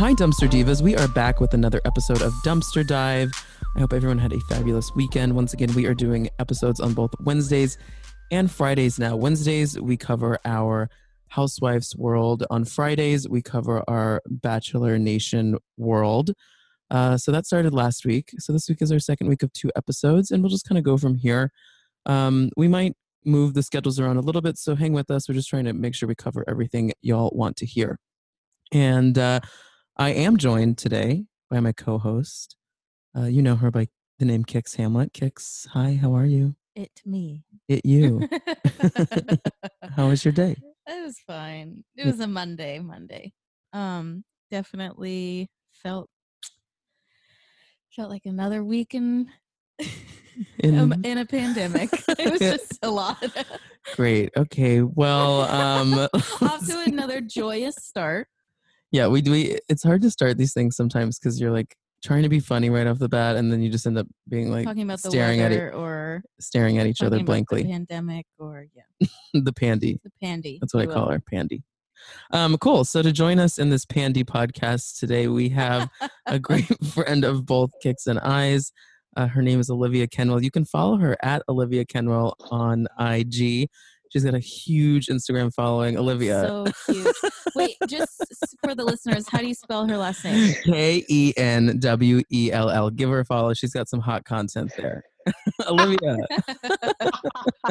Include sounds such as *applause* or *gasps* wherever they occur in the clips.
Hi, Dumpster Divas. We are back with another episode of Dumpster Dive. I hope everyone had a fabulous weekend. Once again, we are doing episodes on both Wednesdays and Fridays now. Wednesdays, we cover our Housewives world. On Fridays, we cover our Bachelor Nation world. Uh, so that started last week. So this week is our second week of two episodes, and we'll just kind of go from here. Um, we might move the schedules around a little bit, so hang with us. We're just trying to make sure we cover everything y'all want to hear. And uh, I am joined today by my co host. Uh, you know her by the name Kix Hamlet. Kix, hi, how are you? It me. It you. *laughs* how was your day? It was fine. It was a Monday, Monday. Um, definitely felt felt like another week in *laughs* In- um, in a pandemic. *laughs* it was just a lot. Great. Okay. Well, um, Off to another joyous start. Yeah, we do. We, it's hard to start these things sometimes because you're like trying to be funny right off the bat, and then you just end up being like talking about the staring at it, or staring at each other blankly. pandemic or yeah, *laughs* the pandy. the pandy. That's what I call will. her, Pandy. Um, cool. So to join us in this Pandy podcast today, we have a *laughs* great *laughs* friend of both Kix and Eyes. Uh, her name is Olivia Kenwell. You can follow her at Olivia Kenwell on IG. She's got a huge Instagram following. Olivia. So cute. Wait, just for the listeners, how do you spell her last name? K E N W E L L. Give her a follow. She's got some hot content there. *laughs* Olivia. *laughs*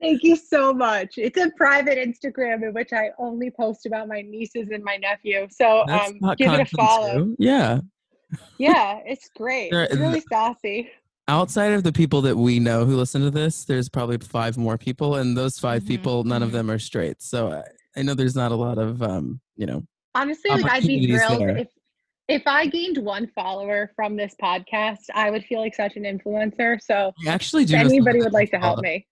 Thank you so much. It's a private Instagram in which I only post about my nieces and my nephew. So That's um, hot give it a follow. too. Yeah. Yeah, it's great. There- It's really sassy. Outside of the people that we know who listen to this, there's probably five more people, and those 5 Mhm, people, none of mhm. them are straight. So I, I know there's not a lot of, um, you know, Honestly, like I'd be thrilled there. if if I gained one follower from this podcast, I would feel like such an influencer. So I actually do. if know someone anybody would like to help follow. me.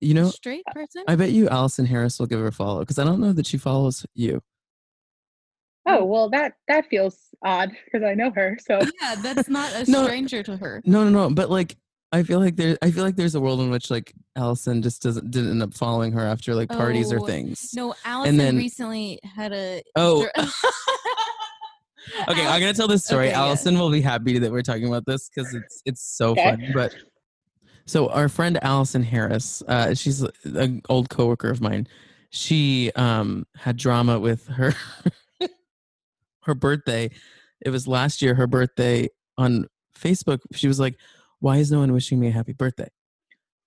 You know, Straight person? I bet you Allison Harris will give her a follow because I don't know that she follows you. Oh well, that that feels odd because I know her. So yeah, that's not a *laughs* No. stranger to her. No, no, no. But like, I feel like there. I feel like there's a world in which like Allison just doesn't didn't end up following her after like parties or Oh, things. No, Allison then- recently had a. Oh. *laughs* Okay, I'm gonna tell this *laughs* story. Okay, yeah. Allison will be happy that we're talking about this because it's it's so Okay. funny. But so our friend Allison Harris, uh, she's an old coworker of mine. She um, had drama with her her birthday. It was last year. Her birthday on Facebook. She was like, "Why is no one wishing me a happy birthday?"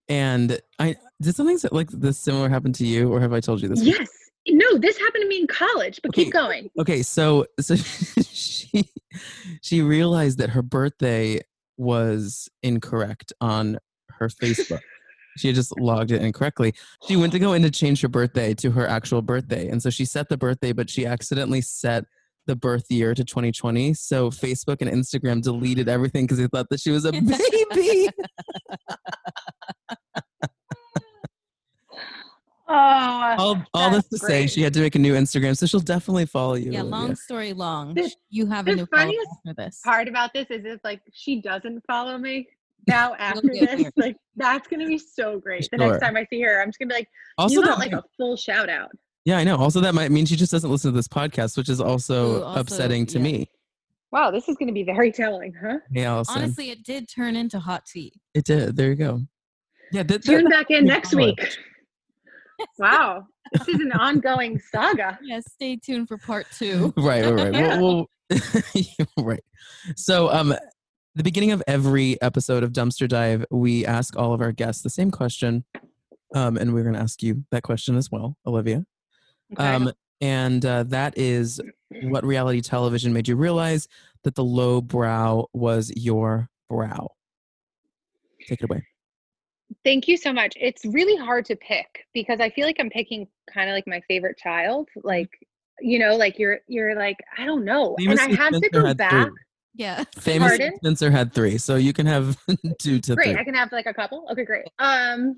And I did something like this similar happen to you, or have I told you this? yes, no, this happened to me in college. But Okay. keep going. okay so so *laughs* she she realized that her birthday was incorrect on her facebook *laughs* she had just logged it incorrectly she went to go in to change her birthday to her actual birthday and so she set the birthday but she accidentally set the birth year to 2020 so facebook and instagram deleted everything because they thought that she was a baby *laughs* Oh, all, all this That's to say she had to make a new instagram so she'll definitely follow you yeah, Olivia. long story long. The- you have a new follower funniest after this. part about this is if like she doesn't follow me now *laughs* after this, like that's gonna be so great. The Sure. next time I see her, I'm just gonna be like, also you got like a full shout out. Yeah, I know. Also, that might mean she just doesn't listen to this podcast, which is also, Ooh, also, upsetting to yeah. me. Wow, this is gonna be very telling, huh? Yeah, Allison. Honestly, it did turn into hot tea. it did. There you go. Yeah, that, that- Tune back in next follow. week. *laughs* Wow, this is an ongoing saga. *laughs* Yeah, stay tuned for part two. *laughs* right, right, right. Yeah. Well, well, right. So, um, the beginning of every episode of Dumpster Dive, we ask all of our guests the same question, um, and we're going to ask you that question as well, Olivia. Okay. Um, and uh, that is what reality television made you realize that the low brow was your brow. Take it away. Thank you so much. It's really hard to pick because I feel like I'm picking kind of like my favorite child. Like, you know, like you're you're like, I don't know. and I Famously, had to go had back. three. Yeah. Famous Pardon? Spencer had three, so you can have *laughs* two to Great. three. I can have like a couple. Okay, great. Um,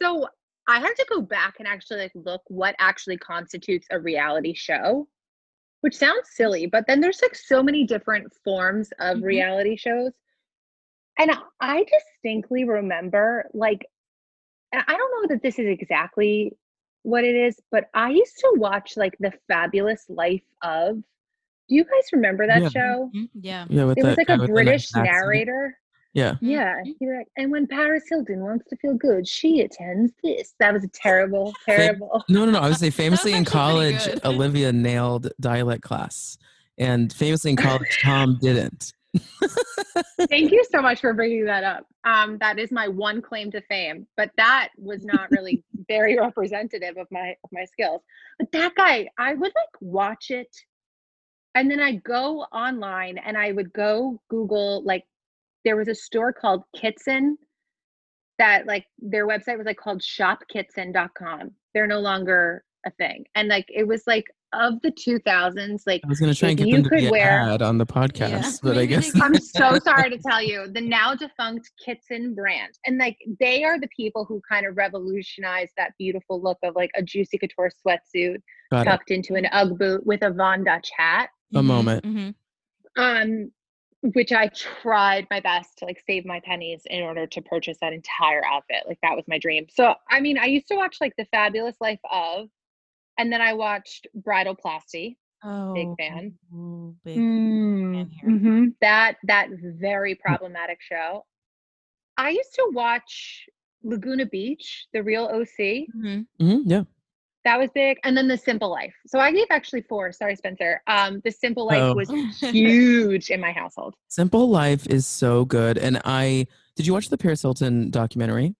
so I had to go back and actually like look what actually constitutes a reality show, which sounds silly, but then there's like so many different forms of Mhm. reality shows. And I- I distinctly remember like, and I don't know that this is exactly what it is, but I used to watch like The Fabulous Life of. Do you guys remember that Yeah. show? Mhm, Yeah. Yeah, It was that like a with the British accent. narrator. Yeah. Yeah, Mhm. he'd like, and when Paris Hilton wants to feel good, she attends this. That was a terrible, *laughs* terrible. No, no, no. I would say *laughs* famously in college. Olivia nailed dialect class, and famously in college, *laughs* Tom didn't. Thank you so much for bringing that up. Um, that is my one claim to fame, but that was not really very representative of my of my skills. But that guy, I would like watch it, and then I'd go online and I would go Google like there was a store called Kitson that like their website was like called shopkitson.com. They're no longer a thing, and like it was like of the 2000s, like I was going to try and get you them to could be an wear- ad on the podcast, but I *laughs* guess I'm *laughs* so sorry to tell you, the now defunct Kitson brand. And like they are the people who kind of revolutionized that beautiful look of like a juicy couture sweatsuit got it. tucked into an Ugg boot with a Von Dutch hat. A moment. mhm. Um which I tried my best to like save my pennies in order to purchase that entire outfit. Like that was my dream. So I mean, I used to watch like The Fabulous Life of and then I watched Bridalplasty. Oh, fan. big Mm, fan here. mhm. That that very problematic show. I used to watch Laguna Beach, the real OC. Mhm. hmm yeah. That was big, and then The Simple Life. So I gave actually four. Sorry, Spencer. Um, The Simple Life Oh. was *laughs* huge in my household. Simple Life is so good. And I did you watch the Paris Hilton documentary?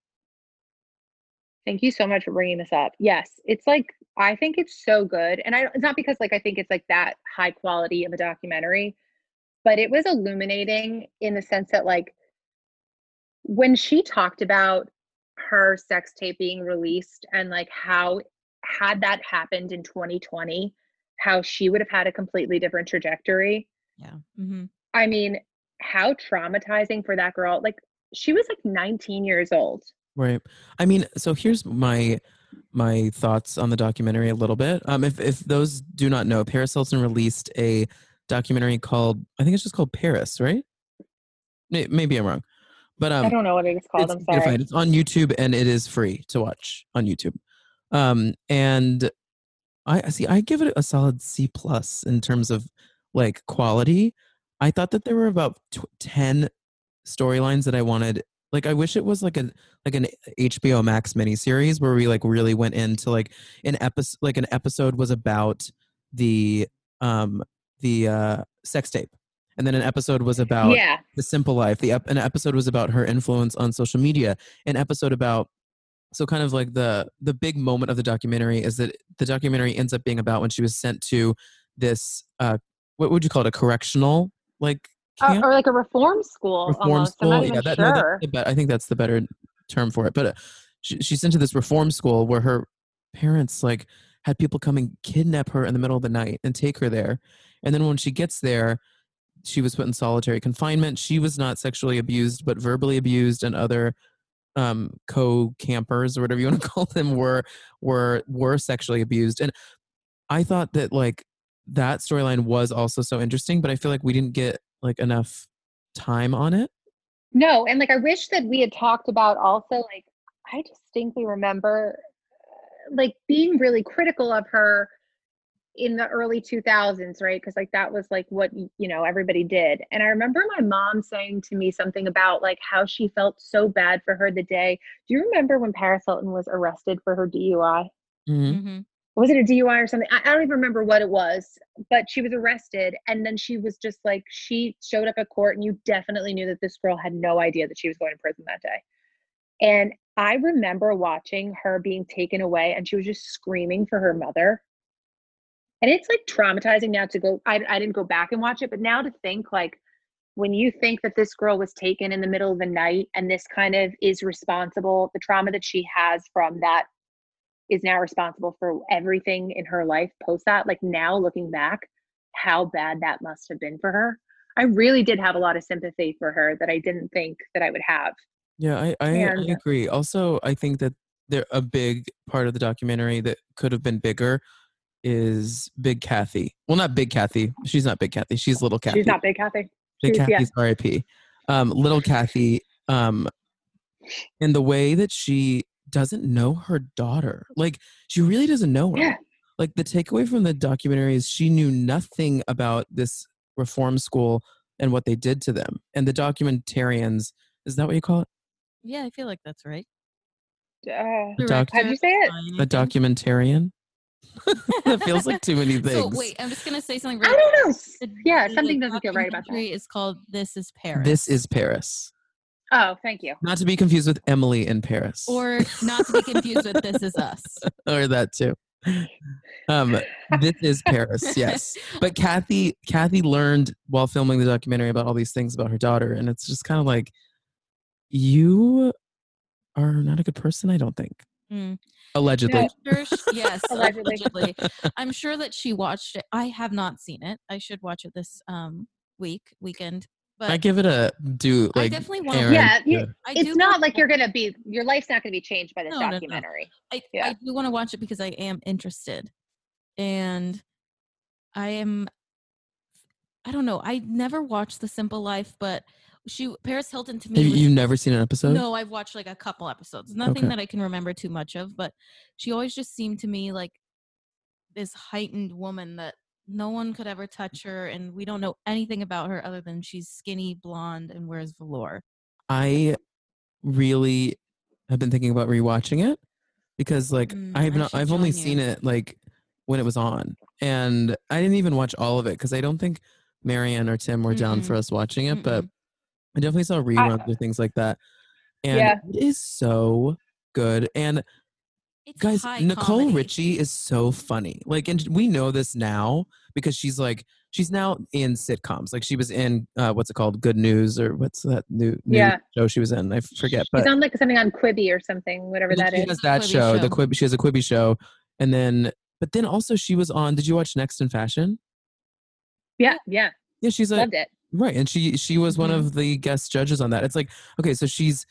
Thank you so much for bringing this up. Yes, it's like I think it's so good, and I it's not because like I think it's like that high quality of a documentary, but it was illuminating in the sense that like when she talked about her sex tape being released and like how had that happened in 2020, how she would have had a completely different trajectory. Yeah. mhm. I mean, how traumatizing for that girl. Like she was like 19 years old. Right. I mean, so here's my my thoughts on the documentary a little bit. Um, if if those do not know, Paris Hilton released a documentary called I think it's just called Paris, right? Maybe I'm wrong, but um, I don't know what it is called. it's, I'm sorry. It's on YouTube and it is free to watch on YouTube. Um, and I see. I give it a solid C plus in terms of like quality. I thought that there were about tw- ten storylines that I wanted. Like, I wish it was like a like an HBO Max miniseries where we like really went into like an episode. Like an episode was about the um the uh sex tape, and then an episode was about yeah. the simple life the ep- an episode was about her influence on social media an episode about so kind of like the the big moment of the documentary is that the documentary ends up being about when she was sent to this uh what would you call it a correctional like Uh, or like a reform school reform almost. school yeah that, sure. the be- i think that's the better term for it but uh, she, she's sent to this reform school where her parents like had people come and kidnap her in the middle of the night and take her there and then when she gets there she was put in solitary confinement she was not sexually abused but verbally abused and other um co-campers or whatever you want to *laughs* call them were were were sexually abused and i thought that like that storyline was also so interesting but i feel like we didn't get like enough time on it. No, and like I wish that we had talked about also like I distinctly remember like being really critical of her in the early 2000s, right? Because like that was like what you know everybody did. And I remember my mom saying to me something about like how she felt so bad for her the day. Do you remember when Paris Hilton was arrested for her DUI? Mhm. Mhm. was it a DUI or something? I, I don't even remember what it was, but she was arrested. And then she was just like, she showed up at court, and you definitely knew that this girl had no idea that she was going to prison that day. And I remember watching her being taken away, and she was just screaming for her mother. And it's like traumatizing now to go, I, I didn't go back and watch it, but now to think like, when you think that this girl was taken in the middle of the night and this kind of is responsible, the trauma that she has from that is now responsible for everything in her life post that. Like now looking back, how bad that must have been for her. I really did have a lot of sympathy for her that I didn't think that I would have. Yeah, I, I, I agree. Also, I think that there a big part of the documentary that could have been bigger is Big Kathy. Well, not Big Kathy. She's not Big Kathy. She's Little Kathy. She's not big, Kathy. Big she's- yeah. Kathy's R.I.P. Um, little Kathy. Um, and the way that she doesn't know her daughter. Like she really doesn't know her. Yeah. Like the takeaway from the documentary is she knew nothing about this reform school and what they did to them. And the documentarians, is that what you call it? Yeah, I feel like that's right. Uh, doc- how'd you say it? Fine, A I think. documentarian? *laughs* that feels like too many things. So wait, I'm just gonna say something. I don't know. The- Yeah, the something doesn't feel right about documentary that. is called "This Is Paris." This is Paris. Oh, thank you. Not to be confused with Emily in Paris. or not to be confused with "This Is Us." *laughs* or that too. Um, this is Paris, yes. *laughs* But Kathy, Kathy learned while filming the documentary about all these things about her daughter, and it's just kind of like, you are not a good person. I don't think. Mm. Allegedly, Sure sh- yes, *laughs* Allegedly. allegedly. I'm sure that she watched it. I have not seen it. I should watch it this um week weekend. But I give it a do. I definitely want. Aaron, Yeah, you- I it's do not like you're gonna be your life's not gonna be changed by this No, no, no. documentary. I, Yeah. I do want to watch it because I am interested. And I am I don't know. I never watched The Simple Life, but she Paris Hilton to me Have you, was- you've never seen an episode? No, I've watched like a couple episodes. Nothing Okay. that I can remember too much of, but she always just seemed to me like this heightened woman that no one could ever touch her and we don't know anything about her other than she's skinny, blonde and wears velour. I really have been thinking about rewatching it because like Mm, I've not should I've only join seen it like when it was on and I didn't even watch all of it because I don't think Marianne or Tim were down Mm-mm. for us watching it but Mm-mm. I definitely saw reruns or things like that and Yeah. it is so good and It's guys Nicole comedy. Richie is so funny like and we know this now because she's like she's now in sitcoms like she was in uh what's it called Good News or what's that new, new Yeah. show she was in I forget but She's on like something on Quibi or something, whatever that she is. has that Quibi show, the show. Quib. She has a Quibi show, and then, but then also she was on. Did you watch Next in Fashion? Yeah, yeah, Yeah, she's a loved it. Right, and she she was one Mhm. of the guest judges on that. It's like okay, so she's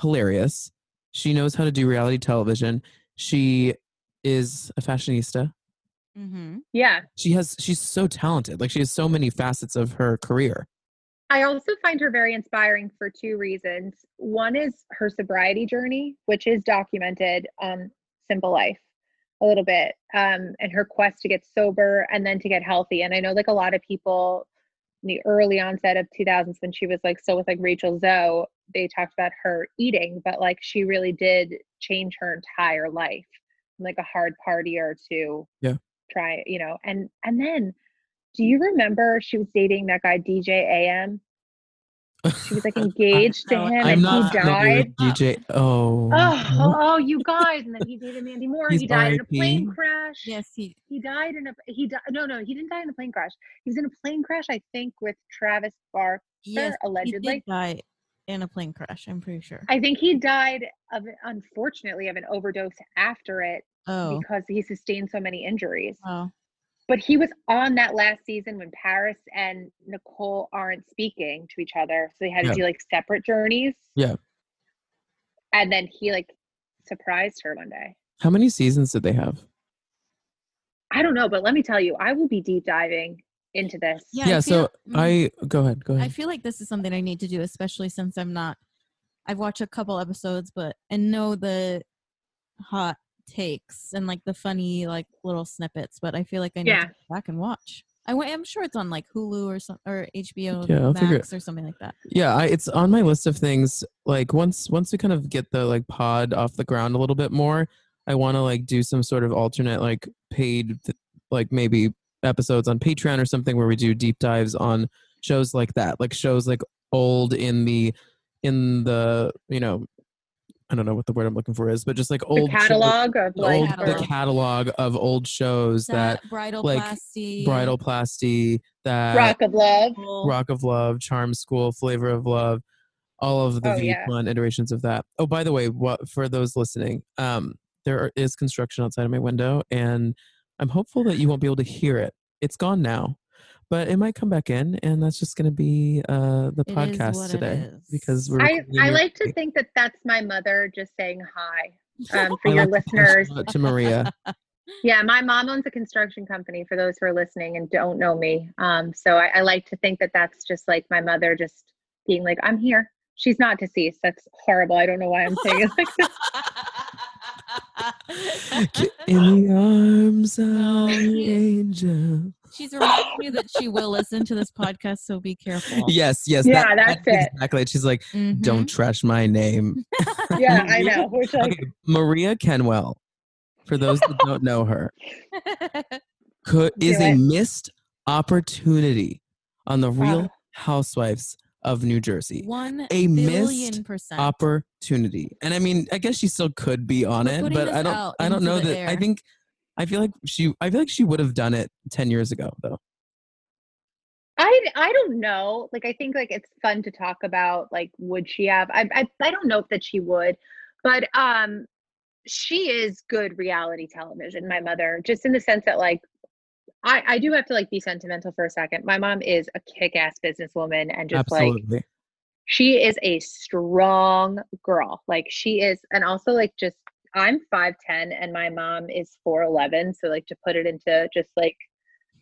hilarious. She knows how to do reality television. She is a fashionista. Mm-hmm. Yeah. She has she's so talented. Like she has so many facets of her career. I also find her very inspiring for two reasons. One is her sobriety journey, which is documented on Simple Life a little bit, um, and her quest to get sober and then to get healthy. And I know like a lot of people in the early onset of 2000s when she was like so with like Rachel Zoe, they talked about her eating, but like she really did change her entire life. From, like a hard partier to Yeah. try, you know, and and then do you remember she was dating that guy DJ AM? She was like *laughs* engaged to him I'm and not he died. DJ. Oh, Oh, oh, oh, you guys! And then he dated Mandy Moore. He's he died in a plane crash. Yes, he He died in a he died. No, no, he didn't die in a plane crash. He was in a plane crash, I think, with Travis Barker. yes, he allegedly. did die in a plane crash, I'm pretty sure. I think he died of unfortunately of an overdose after it oh. because he sustained so many injuries. Oh. But he was on that last season when Paris and Nicole aren't speaking to each other, so they had to do like separate journeys. Yeah. And then he like surprised her one day. how many seasons did they have? I don't know, but let me tell you, I will be deep diving into this. Yeah, I Yeah, so feel- mm. I go ahead. Go ahead. I feel like this is something I need to do, especially since I'm not. I've watched a couple episodes, but and know the hot takes and like the funny like little snippets. But I feel like I need Yeah. to go back and watch. I wa- I'm sure it's on like Hulu or some or HBO Yeah, I'll figure it- Max or something like that. Yeah, I, it's on my list of things. Like once once we kind of get the like pod off the ground a little bit more, I want to like do some sort of alternate like paid th- like maybe episodes on Patreon or something where we do deep dives on shows like that, like shows like old in the in the you know I don't know what the word I'm looking for is, but just like The old show- catalog of like old Catalog. the catalog of old shows that, bridal like, plasty, Bridal Plasty, that Rock of Love. Rock of Love, Charm School, Flavor of Love, all of the Oh, yeah. VH1 iterations of that. Oh, by the way, what for those listening, um, there are- is construction outside of my window, and I'm hopeful that you won't be able to hear it. It's gone now, but it might come back in, and that's just going to be uh, the It is podcast today because we're. I, I here like to think that that's my mother just saying hi um, *laughs* for I your like to listeners. it out to Maria. *laughs* Yeah, my mom owns a construction company for those who are listening and don't know me. Um, so I, I like to think that that's just like my mother just being like, I'm here. She's not deceased. That's horrible. I don't know why I'm saying it like this. *laughs* In the arms of No, an angel. She's reminding me that she will listen to this podcast, so be careful. Yes, yes. Yeah, that's it. Exactly. She's like, Mhm. don't trash my name. *laughs* yeah, I *laughs* know. Which like Okay, Maria Kenwell, for those that don't know her, *laughs* could, is Do a missed opportunity on the Real Wow. Housewives of New Jersey. One A billion missed percent. Opportunity, and I mean, I guess she still could be on We're it, but I don't. out I don't know the that. I think. I feel like she. I feel like she would have done it ten years ago, though. I I don't know. Like I think like it's fun to talk about. Like would she have? I I I don't know if that she would, but um, she is good reality television. My mother, just in the sense that like. I, I do have to like be sentimental for a second. My mom is a kick-ass businesswoman and just like she is a strong girl. Like she is, and also like just I'm five ten and my mom is four eleven. So like to put it into just like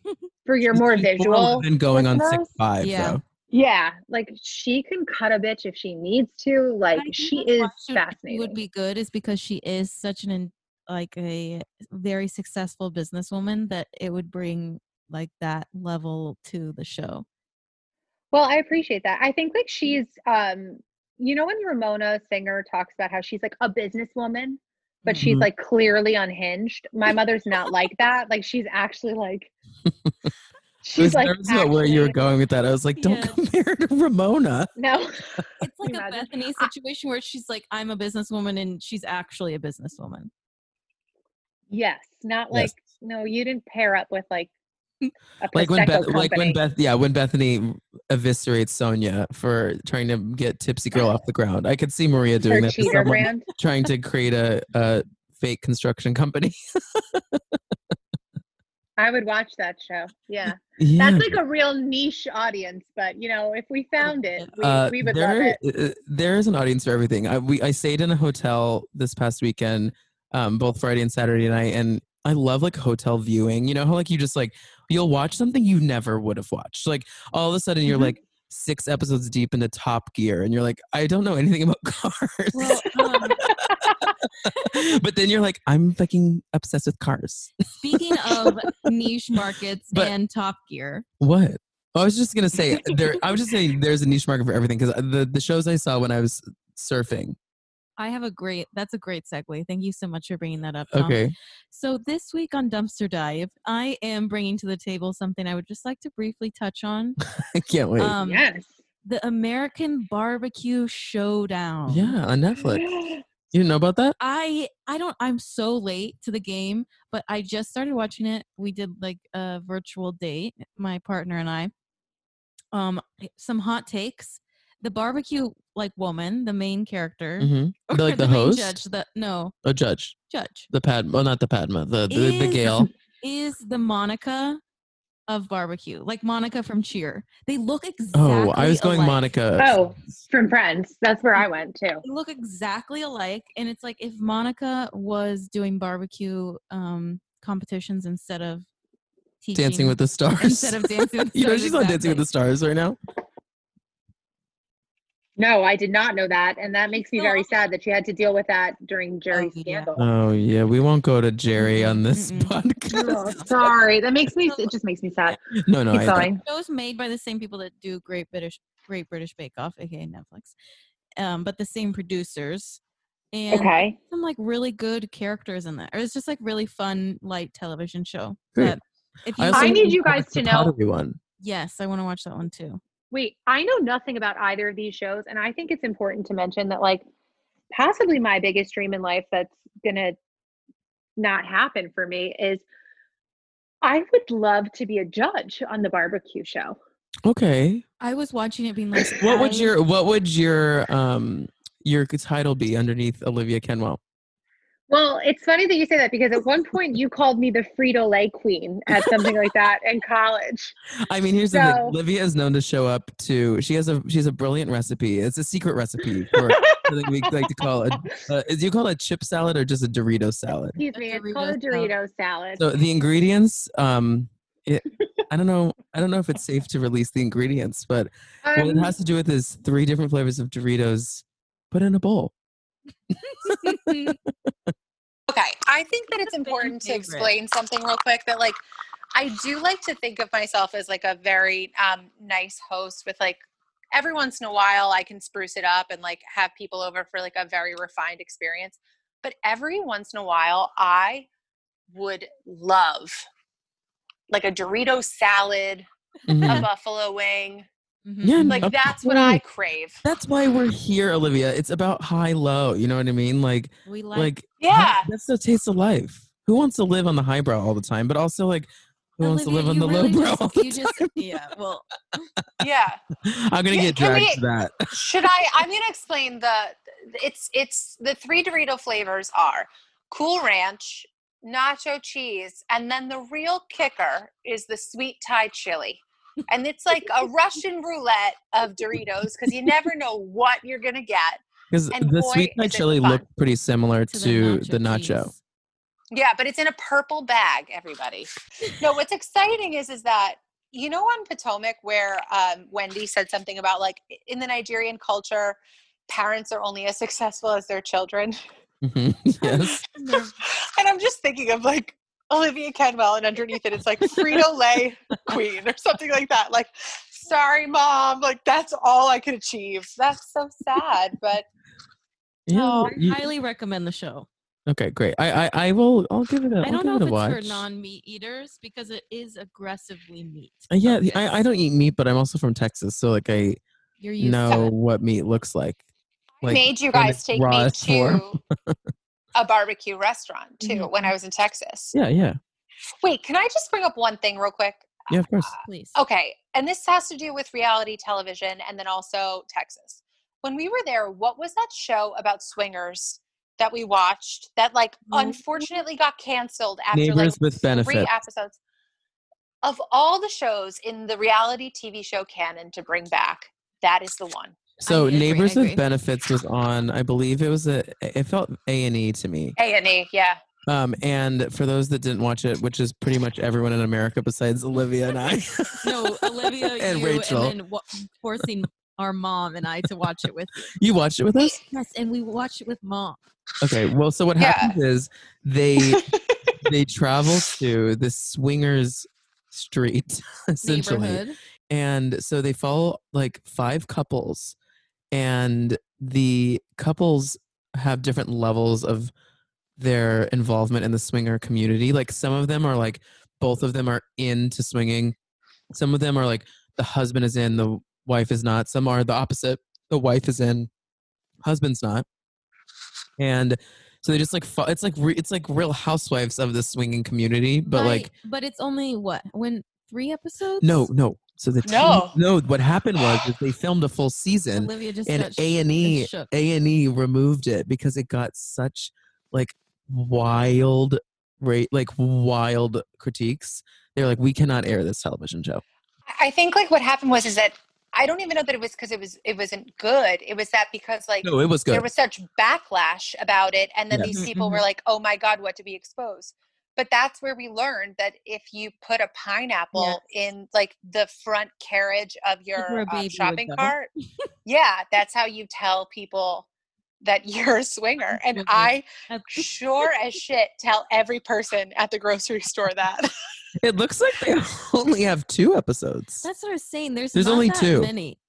*laughs* for your more visual, And going on listeners? six five. Yeah. though. yeah, like she can cut a bitch if she needs to. Like she is why she fascinating. Would be good is because she is such an in- like a very successful businesswoman that it would bring like that level to the show. Well, I appreciate that. I think like she's um you know when Ramona Singer talks about how she's like a businesswoman, but she's Mhm. like clearly unhinged. My mother's not like that. Like she's actually like I was *laughs* she's like nervous about where you were going with that. I was like, don't Yeah. compare *laughs* her to Ramona. No. *laughs* It's like a Bethenny situation where she's like, I'm a businesswoman and she's actually a businesswoman. yes, not Yes. like no, you didn't pair up with like a *laughs* Like when Beth, like when. Beth, yeah, when Bethenny eviscerates Sonja for trying to get Tipsy Girl off the ground. I could see Maria her doing that someone brand. trying to create a, a fake construction company. *laughs* I would watch that show. Yeah. yeah. That's like a real niche audience, but you know, if we found it, we, Uh, we would love it. uh, there is an audience for everything. I we I stayed in a hotel this past weekend, um, both Friday and Saturday night, and I love like hotel viewing. You know how like you just like you'll watch something you never would have watched. Like all of a sudden you're Mhm. like six episodes deep into Top Gear, and you're like, I don't know anything about *laughs* cars. Well, um, *laughs* but then you're like, I'm fucking obsessed with cars. speaking of niche markets But- and Top Gear, What? I was just gonna say there. I was just saying *laughs* there's a niche market for everything because the the shows I saw when I was surfing. I have a great. That's a great segue. Thank you so much for bringing that up. Tom. Okay. So this week on Dumpster Dive, I am bringing to the table something I would just like to briefly touch on. *laughs* I can't wait. Um, yes. The American Barbecue Showdown. yeah, on Netflix. *gasps* You didn't know about that? I I don't I'm so late to the game, but I just started watching it. We did like a virtual date, my partner and I. Um some hot takes. The barbecue like woman, the main character. Mm-hmm. *laughs* or like the, main host, judge, the no, a judge, judge. the Pad. Well, not the Padma. The the, the Is- Gale. *laughs* Is the Monica of barbecue. Like Monica from Cheer. They look exactly Oh, I was going alike. Monica. Oh, from Friends. That's where I went too. They look exactly alike and it's like if Monica was doing barbecue um competitions instead of teaching Dancing with the *laughs* Stars. instead of Dancing with the you know Stars, she's on Dancing with the Stars right now. No, I did not know that, and that makes me very sad that she had to deal with that during Jerry's yeah. scandal. Oh yeah, we won't go to Jerry on this Mm-mm. *laughs* podcast. Oh, sorry, that makes me. It just makes me sad. No, no, Keep I, going. shows made by the same people that do Great British Great British Bake Off, aka Netflix. Um, but the same producers. And Okay. some like really good characters in there. It's just like really fun light television show. Great. That if you also I need you guys to know- one. yes, I want to watch that one too. Wait, I know nothing about either of these shows, and I think it's important to mention that, like, possibly my biggest dream in life that's gonna not happen for me is I would love to be a judge on the barbecue show. Okay. I was watching it being like What would your What would your um your title be underneath Olivia Kenwell? Well, it's funny that you say that because at one point you called me the Frito Lay Queen at something like that in college. *laughs* I mean, here's the thing. So- Olivia is known to show up to. She has a. She's a brilliant recipe. It's a secret recipe for something we like to call a. Uh, is you call it a chip salad or just a Dorito salad? Excuse me, it's called a Dorito Dorito salad. So the ingredients. Um, it, I don't know. I don't know if it's safe to release the ingredients, but what it Um, has to do with is three different flavors of Doritos put in a bowl. *laughs* Okay, I think that it's important to explain something real quick that like I do like to think of myself as like a very um nice host with like every once in a while I can spruce it up and like have people over for like a very refined experience. But every once in a while I would love like a Dorito salad, a Mhm. buffalo wing. Mhm. Yeah, Like of that's what I crave. That's why we're here, Olivia. It's about high low. You know what I mean? Like, we like, like Yeah. that's the taste of life. Who wants to live on the highbrow all the time? But also, like, who wants to live on the really lowbrow just- all the you time? just- yeah. Well, *laughs* Yeah. I'm gonna get can dragged we- to that. should I? I'm gonna explain the. It's it's the three Dorito flavors are Cool Ranch, Nacho Cheese, and then the real kicker is the sweet Thai chili. And it's like a Russian roulette of Doritos because you never know what you're gonna get. Because the boy, sweet Thai chili fun. looked pretty similar to to, the the nacho. nacho. Yeah, but it's in a purple bag, everybody. No, what's exciting is is that you know on Potomac where um, Wendy said something about like in the Nigerian culture, parents are only as successful as their children. Mhm. *laughs* yes. *laughs* and I'm just thinking of like Olivia Kenwell, and underneath it, it's like Frito Lay Queen or something like that. Like, sorry, mom. Like, that's all I could achieve. That's so sad. But Yeah. Oh, you- highly recommend the show. okay, great. I, I I will. I'll give it a. I I'll don't give know if a it's watch. for non-meat eaters because it is aggressively meat. Uh, yeah, I, I don't eat meat, but I'm also from Texas, so like I You're used know to what meat looks like. Like, made you guys take me rawest form. to *laughs* a barbecue restaurant too Mhm. when I was in Texas. Yeah, yeah, Wait, can I just bring up one thing real quick? yeah. Of course. Please. Okay, and this has to do with reality television and then also Texas. When we were there, what was that show about swingers that we watched that like Oh. unfortunately got canceled after Neighbors like with three benefits. episodes? Of all the shows in the reality TV show canon to bring back, that is the one. So agree, neighbors with benefits was on. I believe it was a. It felt A and E to me. A and E, yeah. Um, and for those that didn't watch it, which is pretty much everyone in America besides Olivia and I. No, Olivia *laughs* and you, Rachel. and then forcing our mom and I to watch it with you. *laughs* you watched it with us. Yes, and we watched it with mom. Okay. Well, so what Yeah. happens is they *laughs* they travel to the swingers street essentially and so they follow like five couples and the couples have different levels of their involvement in the swinger community like some of them are like both of them are into swinging some of them are like the husband is in the wife is not some are the opposite the wife is in husband's not and so they just like it's like re- it's like real housewives of the swinging community but Right, like but it's only what when three episodes. no, no. So the No. team, no. What happened was is they filmed a full season, Olivia just and A and E is shook. A and E removed it because it got such like wild rate, like wild critiques. They're like, we cannot air this television show. I think like what happened was is that I don't even know that it was because it was it wasn't good. It was that because like No, it was good. there was such backlash about it and then Yeah. these Mhm, people were like oh my god what to be exposed but that's where we learned that if you put a pineapple Yes. in like the front carriage of your uh, would shopping cart yeah that's how you tell people that you're a swinger and i *laughs* sure as shit tell every person at the grocery store that it looks like they *laughs* only have two episodes. That's what I was saying. There's There's only two. Many.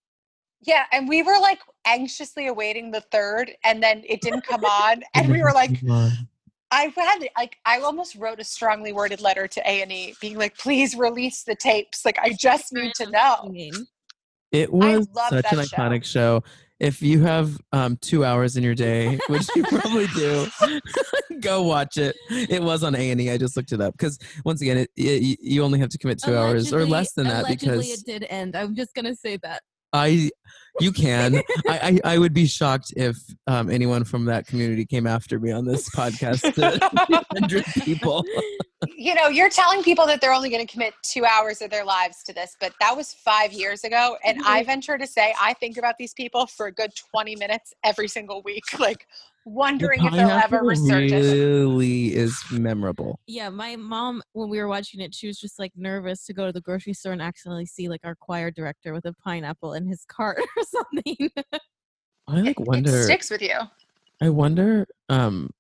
yeah and we were like anxiously awaiting the third and then it didn't come on and we were like. *laughs* I had like I almost wrote a strongly worded letter to A and E, being like, "Please release the tapes. Like, I just need to know." It was such an that show. iconic show. If you have um, two hours in your day, which you probably do, *laughs* go watch it. It was on A and E. I just looked it up because once again, it, it, you only have to commit two hours or less than that allegedly because it did end. I'm just gonna say that. I, you can. I, I I would be shocked if um, anyone from that community came after me on this podcast. to *laughs* hundred people. you know, you're telling people that they're only going to commit two hours of their lives to this, but that was five years ago, and I venture to say I think about these people for a good twenty minutes every single week, *laughs* like The wondering if they'll ever pineapple resurface. really is memorable. Yeah, my mom when we were watching it, she was just like nervous to go to the grocery store and accidentally see like our choir director with a pineapple in his cart *laughs* or something. I like wonder It wonder. sticks with you. I wonder um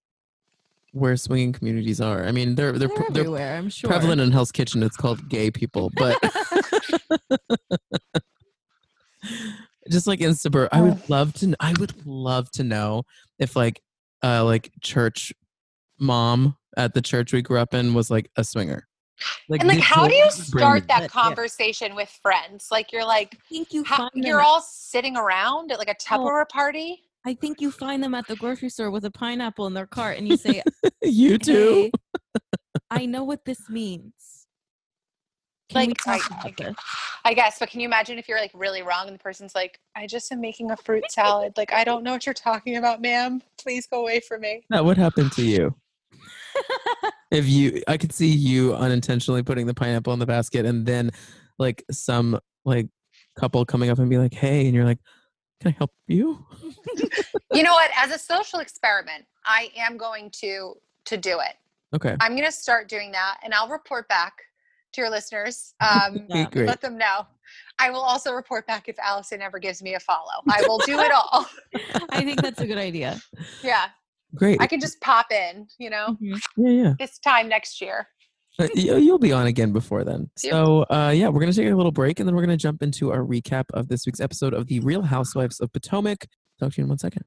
where swinging communities are. I mean, they're they're They're, they're everywhere, I'm sure. prevalent in Hell's Kitchen. It's called gay people, but *laughs* *laughs* just like in suburb, I would love to. kn- I would love to know if like uh like church mom at the church we grew up in was like a swinger. Like, and like, how do you start that Yeah. conversation with friends? Like, you're like, I think you how, find you're at- all sitting around at like a Tupperware party. I think you find them at the grocery store with a pineapple in their cart, and you say, *laughs* you too? "Hey, *laughs* I know what this means." Can we Like, I- about I- this? I guess, but can you imagine if you're like really wrong and the person's like, I just am making a fruit salad. Like, I don't know what you're talking about, ma'am. Please go away from me. That what happened to you. *laughs* if you i could see you unintentionally putting the pineapple in the basket and then like some like couple coming up and be like hey and you're like can i help you *laughs* You know what? As a social experiment, I am going to to do it. okay I'm going to start doing that, and I'll report back to your listeners. Um, Yeah. let them know. I will also report back if Allison ever gives me a follow. I will do it all. *laughs* I think that's a good idea. yeah, great I can just pop in. You know, Mhm. yeah yeah this time next year. Uh, you- you'll be on again before then so uh yeah we're gonna take a little break and then we're gonna jump into our recap of this week's episode of the real housewives of potomac talk to you in one second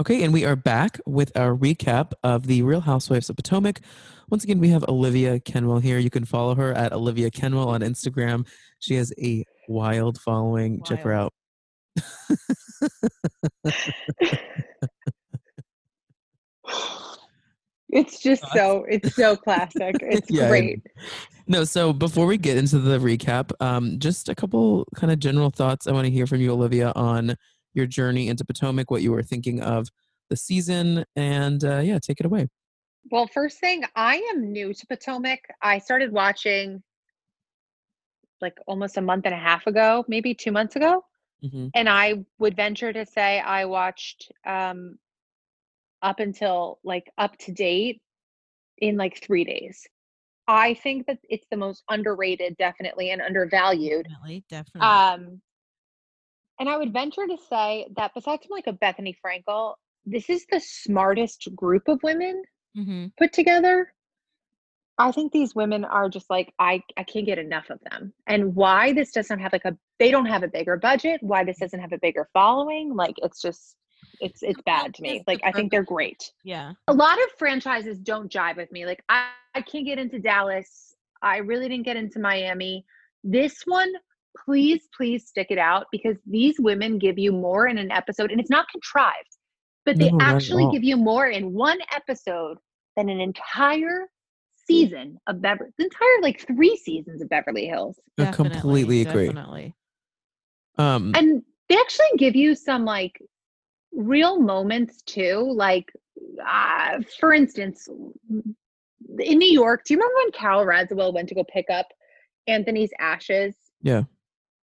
Okay, and we are back with our recap of the Real Housewives of Potomac. Once again, we have Olivia Kenwell here. You can follow her at Olivia Kenwell on Instagram. She has a wild following. Check her out. *laughs* It's just so it's so classic. *laughs* It's Yeah, great. No, so before we get into the recap, um, just a couple kind of general thoughts I want to hear from you, Olivia, on your journey into Potomac, what you were thinking of the season, and uh, yeah, take it away. Well, first thing, I am new to Potomac. I started watching like almost a month and a half ago, maybe two months ago. hmm And I would venture to say I watched um, up until like up to date in like three days. I think that it's the most underrated, definitely, and undervalued. Definitely, definitely. Um, and I would venture to say that besides from like a Bethenny Frankel, this is the smartest group of women hmm put together. I think these women are just like I I can't get enough of them. And why this doesn't have like a they don't have a bigger budget, why this doesn't have a bigger following, like it's just it's it's bad to me. Like I think they're great. Yeah. A lot of franchises don't jive with me. Like I I can't get into Dallas. I really didn't get into Miami. This one please please stick it out because these women give you more in an episode and it's not contrived. But they No, actually give you more in one episode than an entire season of Beverly, the entire like three seasons of Beverly Hills. I Definitely, completely agree. Definitely. Um, And they actually give you some like real moments too. Like, uh, for instance, in New York, do you remember when Carole Radziwill went to go pick up Anthony's ashes?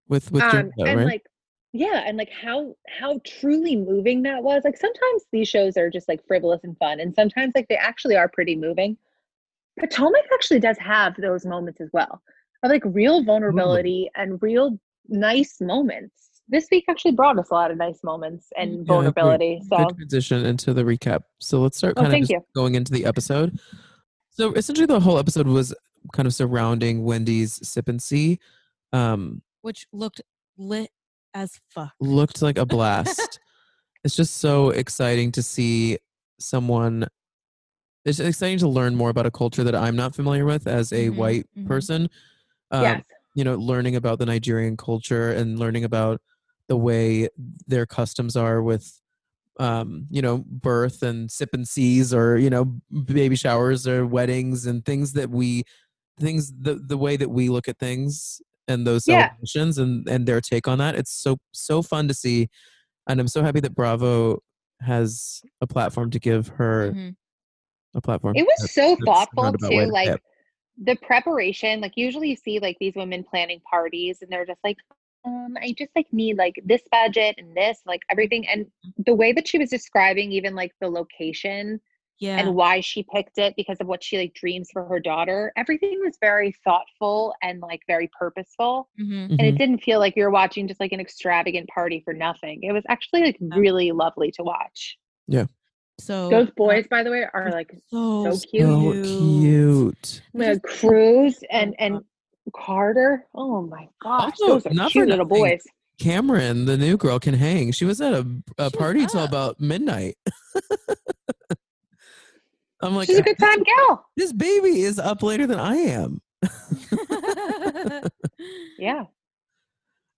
With with um, Jericho, and right? like yeah and like how how truly moving that was like sometimes these shows are just like frivolous and fun and sometimes like they actually are pretty moving potomac actually does have those moments as well of like real vulnerability and real nice moments this week actually brought us a lot of nice moments and Yeah, vulnerability so Good transition into the recap. So let's start Oh, of thank just you. going into the episode. So essentially, the whole episode was kind of surrounding Wendy's sip and see. Um, Which looked lit as fuck. looked like a *laughs* blast. it's just so exciting to see someone. It's exciting to learn more about a culture that I'm not familiar with as a Mhm, white mhm. person. Um, yes You know, learning about the Nigerian culture and learning about the way their customs are with, um, you know, birth and sip and seas or you know, baby showers or weddings and things that we, things the the way that we look at things and those Yeah. celebrations and and their take on that. It's so so fun to see, and I'm so happy that Bravo has a platform to give her Mhm. a platform. it was so thoughtful too to like the preparation like usually you see like these women planning parties and they're just like um i just like need like this budget and this like everything and the way that she was describing even like the location Yeah. and why she picked it because of what she like dreams for her daughter. Everything was very thoughtful and like very purposeful. Mhm. And it Mhm. didn't feel like you're watching just like an extravagant party for nothing. It was actually like Yeah. really lovely to watch. Yeah. So Those boys, by the way, are like so, so cute. So cute. we had Cruz and and Carter. Oh my gosh, Also, those are not for cute little boys. Cameron, the new girl, can hang. She was at a, a She party till about midnight. *laughs* I'm like, She's a good time gal. this baby is up later than I am. *laughs* *laughs* Yeah.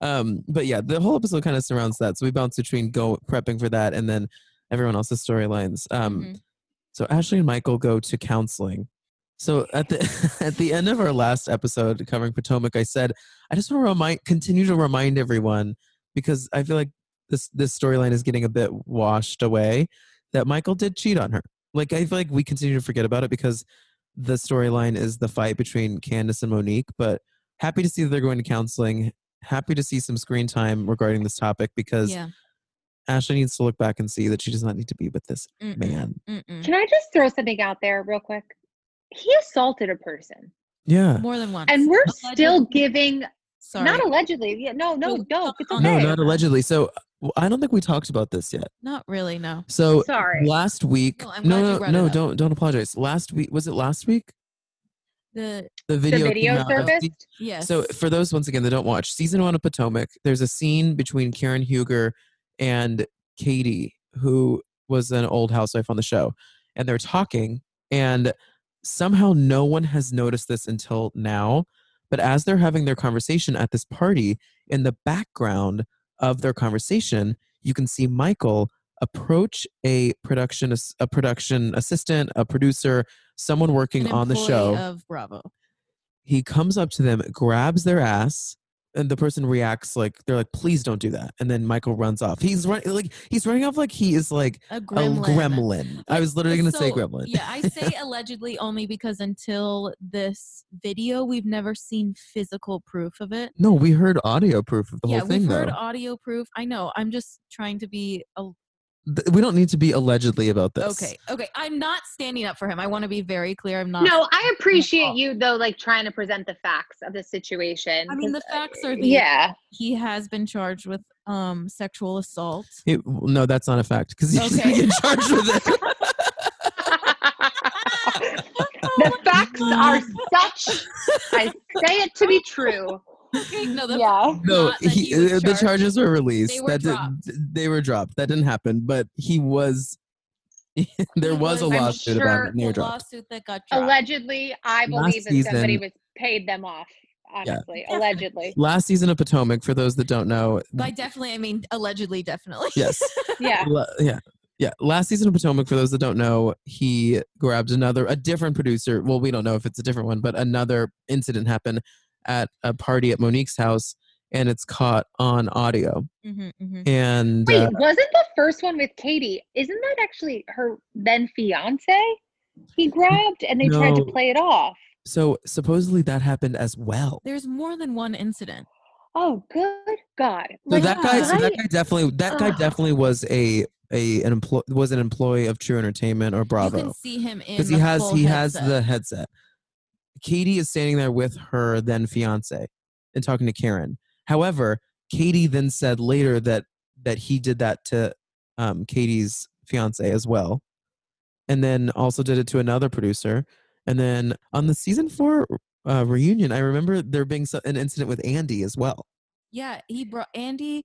Um, but yeah, the whole episode kind of surrounds that. So we bounce between go prepping for that and then everyone else's storylines. Um, Mhm. so Ashley and Michael go to counseling. So at the *laughs* at the end of our last episode covering Potomac, I said I just want to remind, continue to remind everyone because I feel like this this storyline is getting a bit washed away that Michael did cheat on her. Like I feel like we continue to forget about it because the storyline is the fight between Candace and Monique. But happy to see that they're going to counseling. Happy to see some screen time regarding this topic because yeah. Ashley needs to look back and see that she does not need to be with this Mm-mm, man. mm-mm. Can I just throw something out there real quick? He assaulted a person. Yeah. More than once. And we're still giving Sorry. not allegedly. Yeah, no, no, No, no. It's okay. No, not allegedly. So w- I don't think we talked about this yet. Not really. No. So Sorry. last week, No, I'm no, glad no, brought no, it up. don't don't apologize. Last week was it last week? The The The video, video came out of surfaced. se- yes. So for those once again that don't watch season one of Potomac, there's a scene between Karen Huger and Katie, who was an old housewife on the show, and they're talking, and somehow no one has noticed this until now. But as they're having their conversation at this party, in the background of their conversation, you can see Michael approach a production a production assistant, a producer, someone working on the show of Bravo. he comes up to them, grabs their ass, and the person reacts like they're like, "Please don't do that." And then Michael runs off. He's running like he's running off like he is like A a gremlin. gremlin. I was literally gonna say gremlin. yeah, I say *laughs* allegedly only because until this video, we've never seen physical proof of it. No, we heard audio proof of the yeah, whole thing Yeah, we've heard though. audio proof. I know. I'm just trying to be a, we don't need to be allegedly about this. okay. Okay, I'm not standing up for him. I want to be very clear. I'm not. No, I appreciate you though, like trying to present the facts of the situation. I mean, the facts are uh, the yeah. he has been charged with um sexual assault. It- no, that's not a fact because he's Okay. gonna charged with it. *laughs* the facts are such. I say it to be true. Okay, no, that's Yeah. No, not that he, was uh, the charges were released. They were that dropped. Did, they were dropped. That didn't happen, but he was. *laughs* there He was a was- I'm lawsuit about it, and they were the dropped. lawsuit that got dropped. Allegedly, I Last believe that somebody was paid them off. Honestly, Definitely. allegedly. Last season of Potomac, for those that don't know, By definitely, I mean allegedly, definitely. yes, *laughs* Yeah. La- yeah, yeah. Last season of Potomac, for those that don't know, he grabbed another, a different producer. Well, we don't know if it's a different one, but another incident happened at a party at Monique's house, and it's caught on audio. Mm-hmm, mm-hmm. And Wait, uh, wasn't the first one with Katie? Isn't that actually her then fiance? He grabbed and they tried to play it off. so supposedly that happened as well. There's more than one incident. Oh, good God! So that guy, so that guy definitely, that guy definitely was a a an employee was an employee of True Entertainment or Bravo. You Bravo. can see him in because he has full he has the headset. Katie is standing there with her then fiance and talking to Karen. However, Katie then said later that that he did that to um, Katie's fiance as well, and then also did it to another producer. And then on the season four uh, reunion, I remember there being an incident with Andy as well. Yeah, he brought Andy.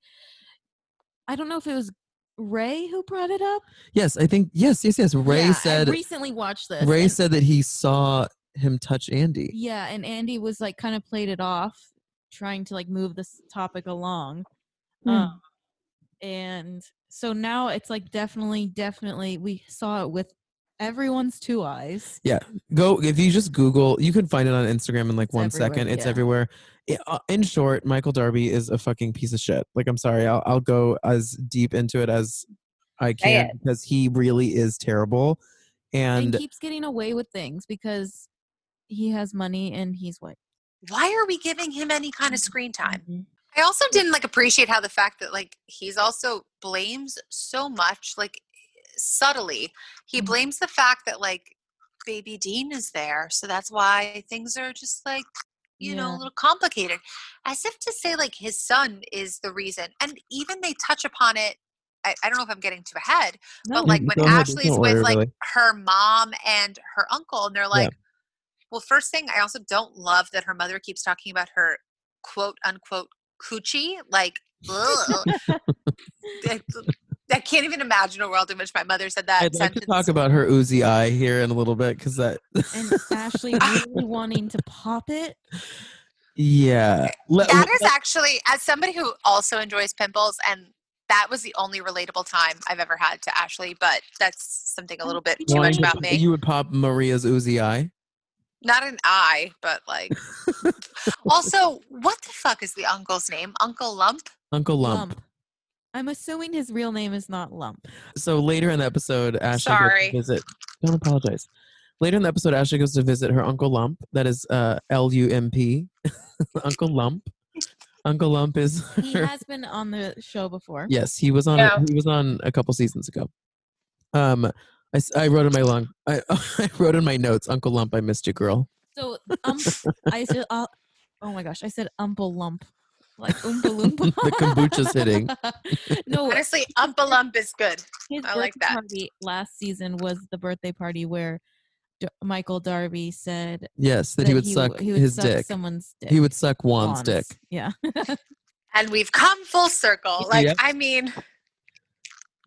I don't know if it was Ray who brought it up. Yes, I think yes, yes, yes. Ray Yeah, said I recently watched this. Ray said that he saw him touch Andy. Yeah, and Andy was like kind of played it off, trying to like move this topic along. Hmm. Um, and so now it's like definitely, definitely, we saw it with everyone's two eyes. Yeah, go if you just Google, you can find it on Instagram in like It's one second. It's yeah. everywhere. I- uh, in short, Michael Darby is a fucking piece of shit. Like I'm sorry, I'll I'll go as deep into it as I can because he really is terrible. And, And keeps getting away with things because he has money and he's white. Why are we giving him any kind of screen time? Mhm. I also didn't like appreciate how the fact that like he's also blames so much like subtly he Mhm. blames the fact that like baby Dean is there, so that's why things are just like you know a little complicated, as if to say like his son is the reason. And even they touch upon it. I, I don't know if I'm getting too ahead, No, but like when ahead, Ashley's with like really. her mom and her uncle, and they're like, well, first thing, I also don't love that her mother keeps talking about her quote unquote coochie. Like, ugh. I, *laughs* I can't even imagine a world in which my mother said that I'd like to talk about her oozy eye here in a little bit because that. and Ashley really wanting to pop it. *laughs* yeah. Eh, let- that let- is actually, as somebody who also enjoys pimples, and that was the only relatable time I've ever had to Ashley, but that's something a oh, little bit too wanting much about me. You would pop Maria's oozy eye. Not an eye, but like. *laughs* also, what the fuck is the uncle's name? Uncle Lump? Uncle Lump. I'm assuming his real name is not Lump. So later in the episode, Ashley goes Sorry. to visit. *laughs* Don't apologize. Later in the episode, Ashley goes to visit her Uncle Lump. That is uh, L U M P. *laughs* Uncle Lump. Uncle Lump is. He her- has been on the show before. Yes, he was on. Yeah. He was on a couple seasons ago. Um, I, s- I wrote in my long. I, *laughs* I wrote in my notes, Uncle Lump, I missed you, girl. So um, I said, uh, oh my gosh, I said Umple Lump, like Oompa Loompa. *laughs* The kombucha's hitting. *laughs* no, Honestly, Umpa Lump is good. his I like that. party last season was the birthday party where D- Michael Darby said Yes, that, he would suck he would his suck dick. Someone's dick. He would suck Juan's dick. Yeah. And we've come full circle. Like, Yep. I mean,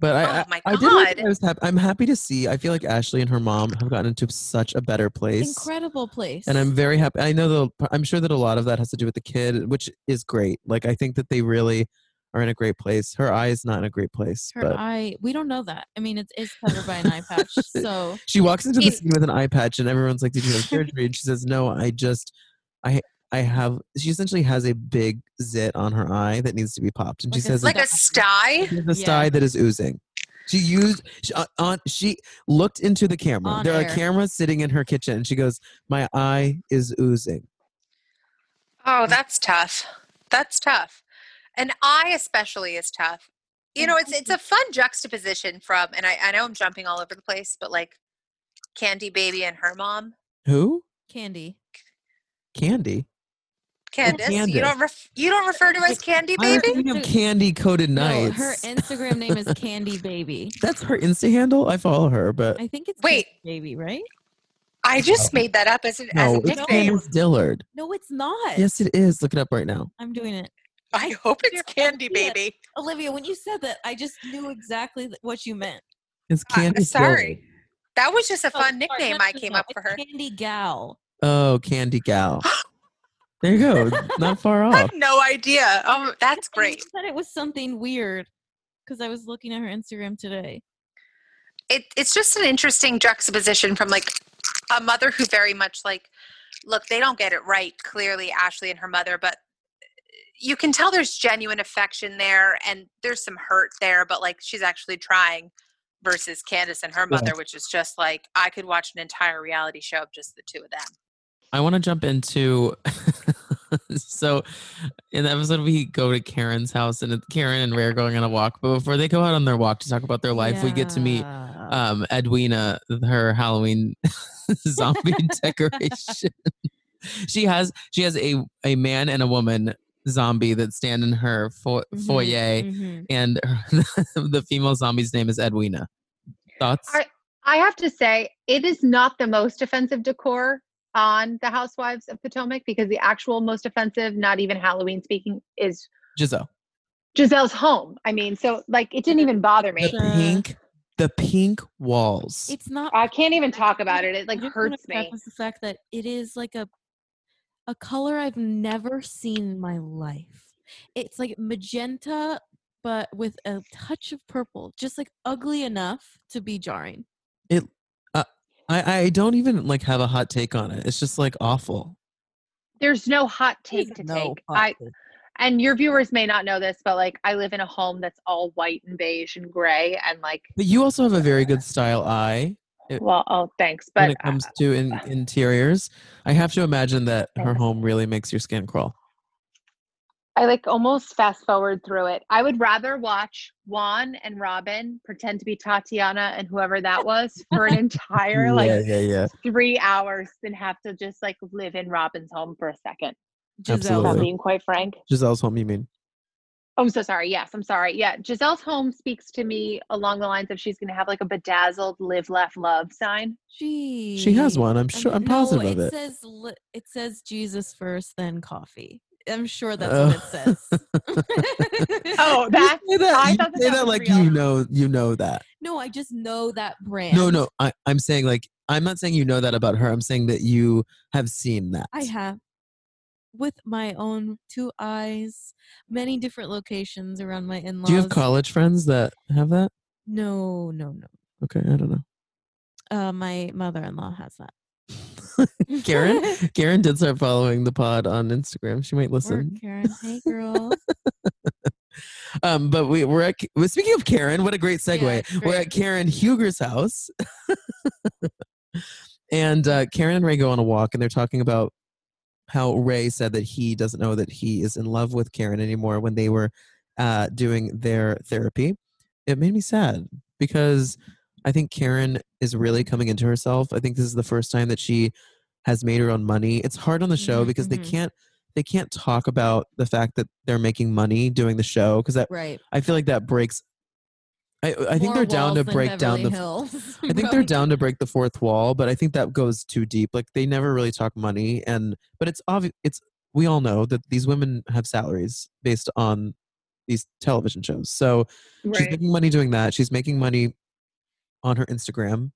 But I, Oh I, my I did. like- God. I was happy. I'm happy to see. I feel like Ashley and her mom have gotten into such a better place. Incredible place. and I'm very happy. I know that I'm sure that a lot of that has to do with the kid, which is great. Like I think that they really are in a great place. Her eye is not in a great place, her but eye. We don't know that. I mean, it's it's covered by an eye patch. *laughs* So she walks into the scene with an eye patch, and everyone's like, "Did you have *laughs* surgery?" And she says, "No, I just, I, I have." She essentially has a big zit on her eye that needs to be popped, and she a says, like a sty. She has a Yeah. sty that is oozing. She used she, uh, on. She looked into the camera. On there air. are cameras sitting in her kitchen, and she goes, "My eye is oozing." Oh, that's tough. That's tough. And I especially is tough. You know, it's it's a fun juxtaposition from, and I, I know I'm jumping all over the place, but like Candy Baby and her mom, Who? Candy. Candy. Candace. Candace. You don't ref, you don't refer to as Candy I was Baby. thinking of Candy Coated No, her Instagram name is Candy Baby. *laughs* That's her Insta handle. I follow her, but I think it's Wait. Candy Baby, right? I just made that up as an as no, a it's. Candace Dillard. No, it's not. Yes, it is. Look it up right now. I'm doing it. I hope it's Candy Yeah. Baby. Olivia, when you said that, I just knew exactly what you meant. It's Uh, Candy. sorry. That was just a Oh, fun sorry, nickname no, I came up for her. Candy Gal. Oh, Candy Gal. *gasps* *laughs* There you go. Not far *laughs* off. I off. have no idea. Oh, that's And you great. said it was something weird because I was looking at her Instagram today. it, it's just an interesting juxtaposition from like a mother who very much like look they don't get it right clearly ashley and her mother but uh, you can tell there's genuine affection there and there's some hurt there but like she's actually trying versus candace and her Yeah. mother which is just like i could watch an entire reality show of just the two of them I want to jump into. *laughs* *laughs* so, in the episode, we go to Karen's house, and Karen and Ray are going on a walk. But before they go out on their walk to talk about their life, we get to meet um, Edwina, her Halloween *laughs* zombie *laughs* decoration. she has she has a a man and a woman zombie that stand in her fo- Mhm, foyer, mhm. and the female zombie's name is Edwina. Thoughts? I- I have to say, it is not the most offensive decor on the Housewives of Potomac because the actual most offensive, not even Halloween speaking, is Gizelle. Gizelle's home. I mean, so like it didn't even bother me. The pink, the pink walls. It's not. I can't even talk about it. It like I just wanna hurts me. The fact that it is like a a color I've never seen in my life. It's like magenta, but with a touch of purple, just like ugly enough to be jarring. I, I don't even like have a hot take on it. It's just like awful. There's no hot There's take to no take. I take. and your viewers may not know this, but like I live in a home that's all white and beige and gray and like But you also have a very good style eye eh, well, oh thanks. But when it comes uh, to in, interiors. I have to imagine that her home really makes your skin crawl. I like almost fast forward through it. I would rather watch Juan and Robyn pretend to be Tatiana and whoever that was *laughs* for an entire like yeah, yeah, yeah. three hours than have to just like live in Robyn's home for a second. If I'm Absolutely. being quite frank. Gizelle's home, you mean? Oh, I'm so sorry. Yes, I'm sorry. Yeah, Gizelle's home speaks to me along the lines of she's going to have like a bedazzled live, laugh, love sign. She She has one. I'm sure. I'm positive no, of it. says it says Jesus first, then coffee. I'm sure that's what it says. *laughs* *laughs* Oh, You that say that, I you thought that say that that like real. you know you know that. no, I just know that brand. No, no. I, I'm saying like I'm not saying you know that about her. I'm saying that you have seen that. I have with my own two eyes, many different locations around my in-laws. Do you have college friends that have that? No, no, no. Okay, I don't know. Uh, my mother-in-law has that. *laughs* Karen, *laughs* Karen did start following the pod on Instagram. She might Work, listen. Karen. Hey, girl. *laughs* Um, but we, we're at. Well, speaking of Karen, what a great segue. Yeah, it's We're at Karen Huger's house, and uh, Karen and Ray go on a walk, and they're talking about how Ray said that he doesn't know that he is in love with Karen anymore when they were uh, doing their therapy. It made me sad because I think Karen is really coming into herself. I think this is the first time that she has made her own money. It's hard on the show Mhm, because they mhm. can't they can't talk about the fact that they're making money doing the show because that right. I feel like that breaks. I I think they're down to break down Beverly the. Hills, I think they're down to break the fourth wall, but I think that goes too deep. Like they never really talk money, and but it's obvious. It's we all know that these women have salaries based on these television shows. So she's making money doing that. She's making money on her Instagram.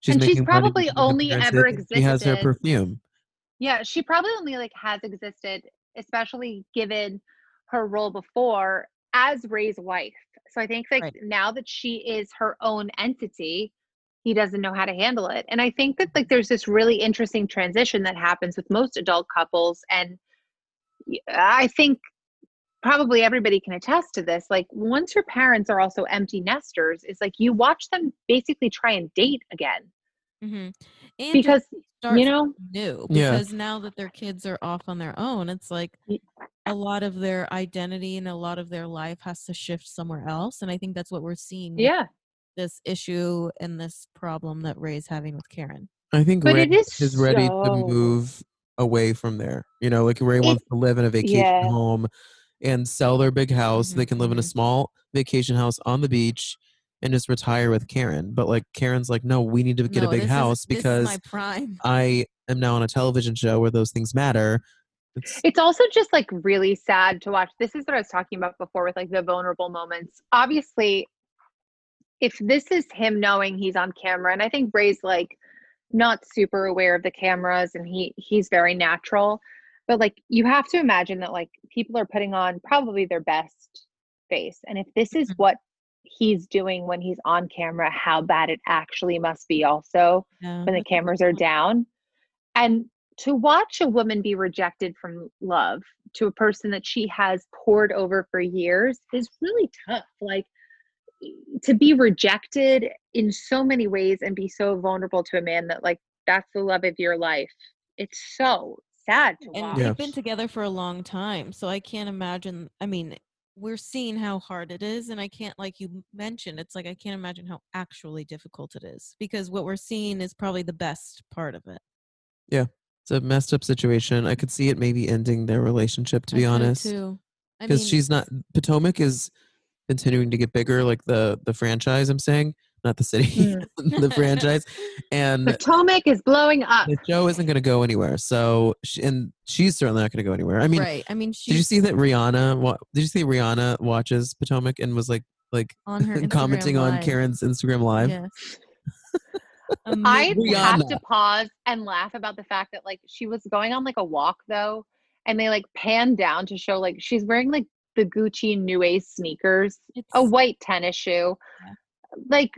She's And she's probably only ever and She has her existed- perfume. Yeah, she probably only like has existed, especially given her role before as Ray's wife. So I think like Right. now that she is her own entity, he doesn't know how to handle it. And I think that like there's this really interesting transition that happens with most adult couples and I think probably everybody can attest to this. Like once your parents are also empty nesters, it's like you watch them basically try and date again mm-hmm. And because start you know new Yeah. because now that their kids are off on their own, it's like a lot of their identity and a lot of their life has to shift somewhere else. And I think that's what we're seeing. with yeah. This issue and this problem that Ray's having with Karen. I think But Ray it is is ready to move away from there. You know, like Ray It- wants to live in a vacation yeah. home and sell their big house so they can live in a mhm. small vacation house on the beach and just retire with Karen. But like Karen's like, no, we need to get No, a big this is- house this is because my prime. I am now on a television show where those things matter. It's, It's also just like really sad to watch. This is what I was talking about before with like the vulnerable moments. Obviously, if this is him knowing he's on camera, and I think Ray's like not super aware of the cameras and he he's very natural, but like you have to imagine that like people are putting on probably their best face. And if this is Mhm. what he's doing when he's on camera, how bad it actually must be also Yeah, when the that's a good cameras are down. And to watch a woman be rejected from love to a person that she has poured over for years is really tough. Like to be rejected in so many ways and be so vulnerable to a man that like that's the love of your life. It's so sad to And watch. they've been together for a long time, so I can't imagine. I mean, we're seeing how hard it is, and I can't, like you mentioned, it's like I can't imagine how actually difficult it is because what we're seeing is probably the best part of it. Yeah it's a messed up situation. I could see it maybe ending their relationship, to I be honest. too. Because she's not, Potomac is continuing to get bigger, like the the franchise, I'm saying, not the city, Mm. *laughs* the franchise. *laughs* And Potomac is blowing up. the show isn't going to go anywhere. So, she, and she's certainly not going to go anywhere. I mean, right. I mean, did you see that Rihanna? wa- Did you see Rihanna watches Potomac and was like like on her *laughs* commenting Instagram on Karen's Instagram live? Yes. Amid- *laughs* um, I have to pause and laugh about the fact that like she was going on like a walk though, and they like panned down to show like she's wearing like the Gucci New Ace sneakers, a white tennis shoe. Yeah. Like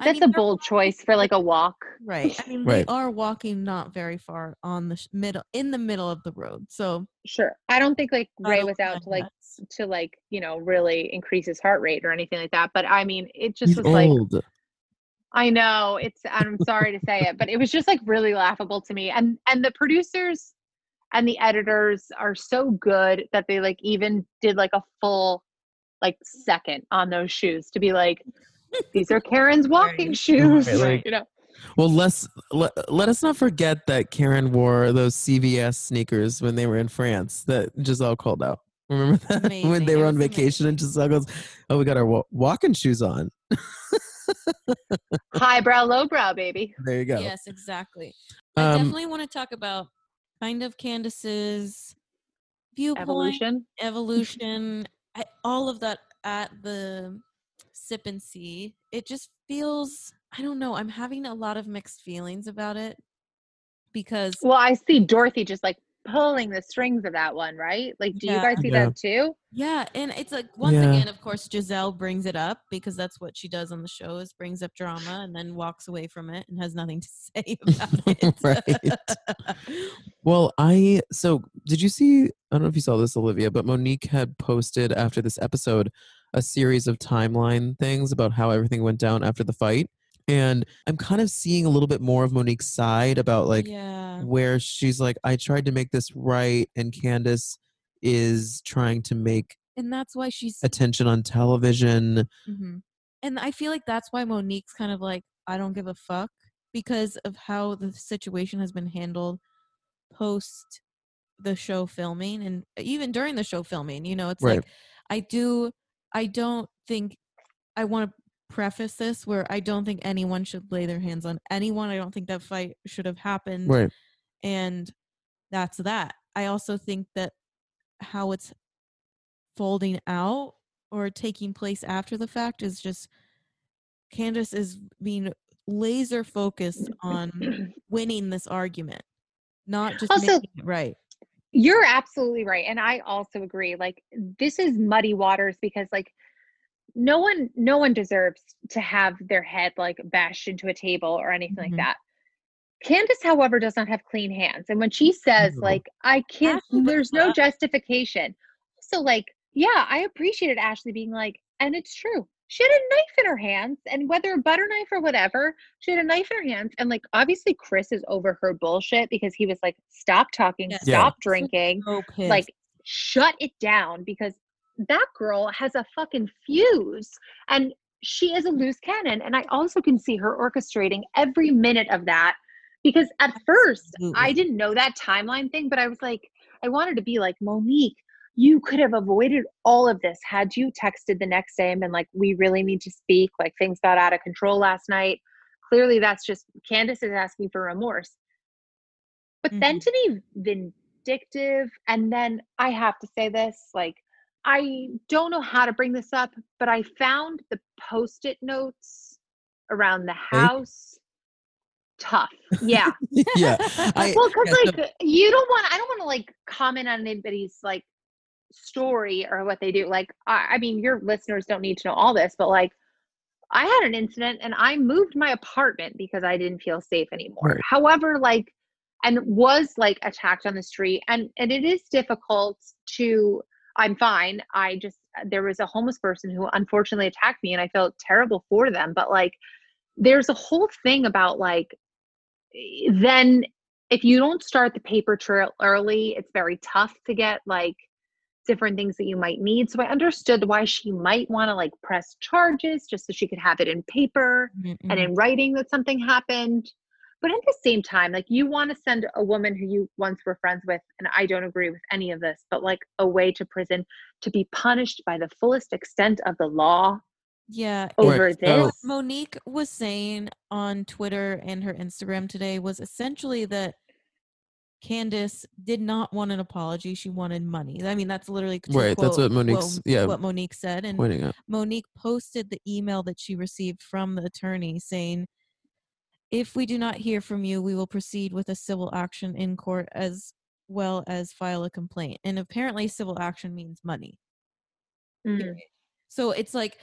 I that's mean, a bold choice for like a walk. Right. I mean, Right. they are walking not very far on the sh- middle, in the middle of the road. So Sure. I don't think like Ray was out to like nuts. to like, you know, really increase his heart rate or anything like that. But I mean, it just He's was like. I know it's I'm sorry to say it, but it was just like really laughable to me. And and the producers and the editors are so good that they like even did like a full like second on those shoes to be like these are Karen's walking shoes. Right, like- you know. Well, let's let, let us not forget that Karen wore those CVS sneakers when they were in France that Gizelle called out. Remember that *laughs* when they were on was vacation and Gizelle goes, "Oh, we got our wa- walking shoes on." *laughs* Highbrow, lowbrow, baby. There you go. Yes, exactly. I Um, definitely want to talk about kind of Candace's viewpoint, Evolution. evolution, I, all of that at the sip and see. It just feels, I don't know, I'm having a lot of mixed feelings about it because Well, I see Dorothy just like pulling the strings of that one, right? Like, do you guys see Yeah. that too? Yeah, and it's like once Yeah. again, of course, Gizelle brings it up because that's what she does on the show is brings up drama and then walks away from it and has nothing to *laughs* say about *laughs* it. *laughs* Right. Well, I so did you see? I don't know if you saw this, Olivia, but Monique had posted after this episode a series of timeline things about how everything went down after the fight, and I'm kind of seeing a little bit more of Monique's side about like yeah, where she's like, I tried to make this right, and Candace is trying to make and that's why she's attention on television. hmm And I feel like that's why Monique's kind of like, I don't give a fuck because of how the situation has been handled post the show filming and even during the show filming. You know, it's Right. like, I do, I don't think, I want to preface this where I don't think anyone should lay their hands on anyone. I don't think that fight should have happened. Right. And that's that. I also think that how it's folding out or taking place after the fact is just Candace is being laser focused on *clears throat* winning this argument, not just Also- making it right. You're absolutely right. And I also agree. Like, this is muddy waters because, like, no one no one deserves to have their head like bashed into a table or anything Mhm. like that candace however does not have clean hands and when she says No. like i can't Ashley there's no justification so like yeah i appreciated ashley being like and it's true she had a knife in her hands and whether a butter knife or whatever she had a knife in her hands and like obviously chris is over her bullshit because he was like stop talking Yes. Yeah. stop drinking So like shut it down because that girl has a fucking fuse and she is a loose cannon and i also can see her orchestrating every minute of that because at first i didn't know that timeline thing but i was like i wanted to be like monique you could have avoided all of this had you texted the next day and been like we really need to speak like things got out of control last night. Clearly that's just candace is asking for remorse. But then mm-hmm. to be vindictive and then i have to say this like i don't know how to bring this up but i found the post-it notes around the house tough. Yeah. *laughs* Yeah. *laughs* I, well because yeah, so- like you don't want i don't want to like comment on anybody's like story or what they do like I, I mean your listeners don't need to know all this but like i had an incident and i moved my apartment because i didn't feel safe anymore Right. however like and was like attacked on the street and and it is difficult to i'm fine i just there was a homeless person who unfortunately attacked me and i felt terrible for them but like there's a whole thing about like then if you don't start the paper trail early it's very tough to get like different things that you might need so i understood why she might want to like press charges just so she could have it in paper and Mm-mm. in writing that something happened but at the same time like you want to send a woman who you once were friends with and i don't agree with any of this but like away to prison to be punished by the fullest extent of the law yeah. over Right, this What Monique was saying on Twitter and her Instagram today was essentially that Candace did not want an apology. She wanted money. I mean, that's literally to Right, that's what Monique's- Mo- yeah, what Monique said. And pointing out. Monique posted the email that she received from the attorney saying, "If we do not hear from you, we will proceed with a civil action in court as well as file a complaint." And apparently, civil action means money. Mm. So it's like,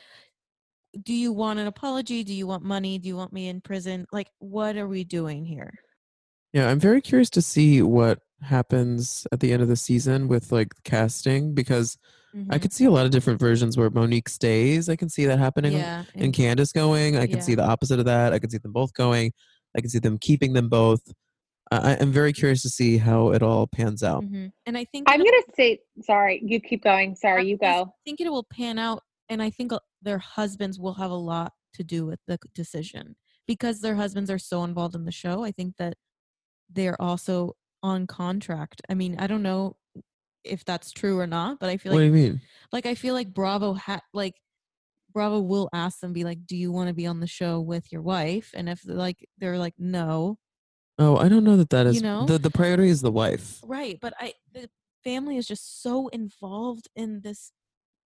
do you want an apology? Do you want money? Do you want me in prison? Like, what are we doing here? Yeah, I'm very curious to see what happens at the end of the season with like casting because I Mhm. could see a lot of different versions where Monique stays. I can see that happening yeah, and and- Candace going. I can see the opposite of that. I can see them both going. I can see them keeping them both. I, I'm very curious to see how it all pans out. Mhm. And I think I'm gonna say sorry. You keep going. Sorry, I you go. I think it will pan out, and I think uh, their husbands will have a lot to do with the decision because their husbands are so involved in the show. I think that they're also on contract. I mean, I don't know if that's true or not, but I feel what do like you mean? like I feel like Bravo had like Bravo will ask them be like, "Do you want to be on the show with your wife?" And if they're like they're like, "No," Oh, I don't know that that is You know? the the priority is the wife. right? But I the family is just so involved in this.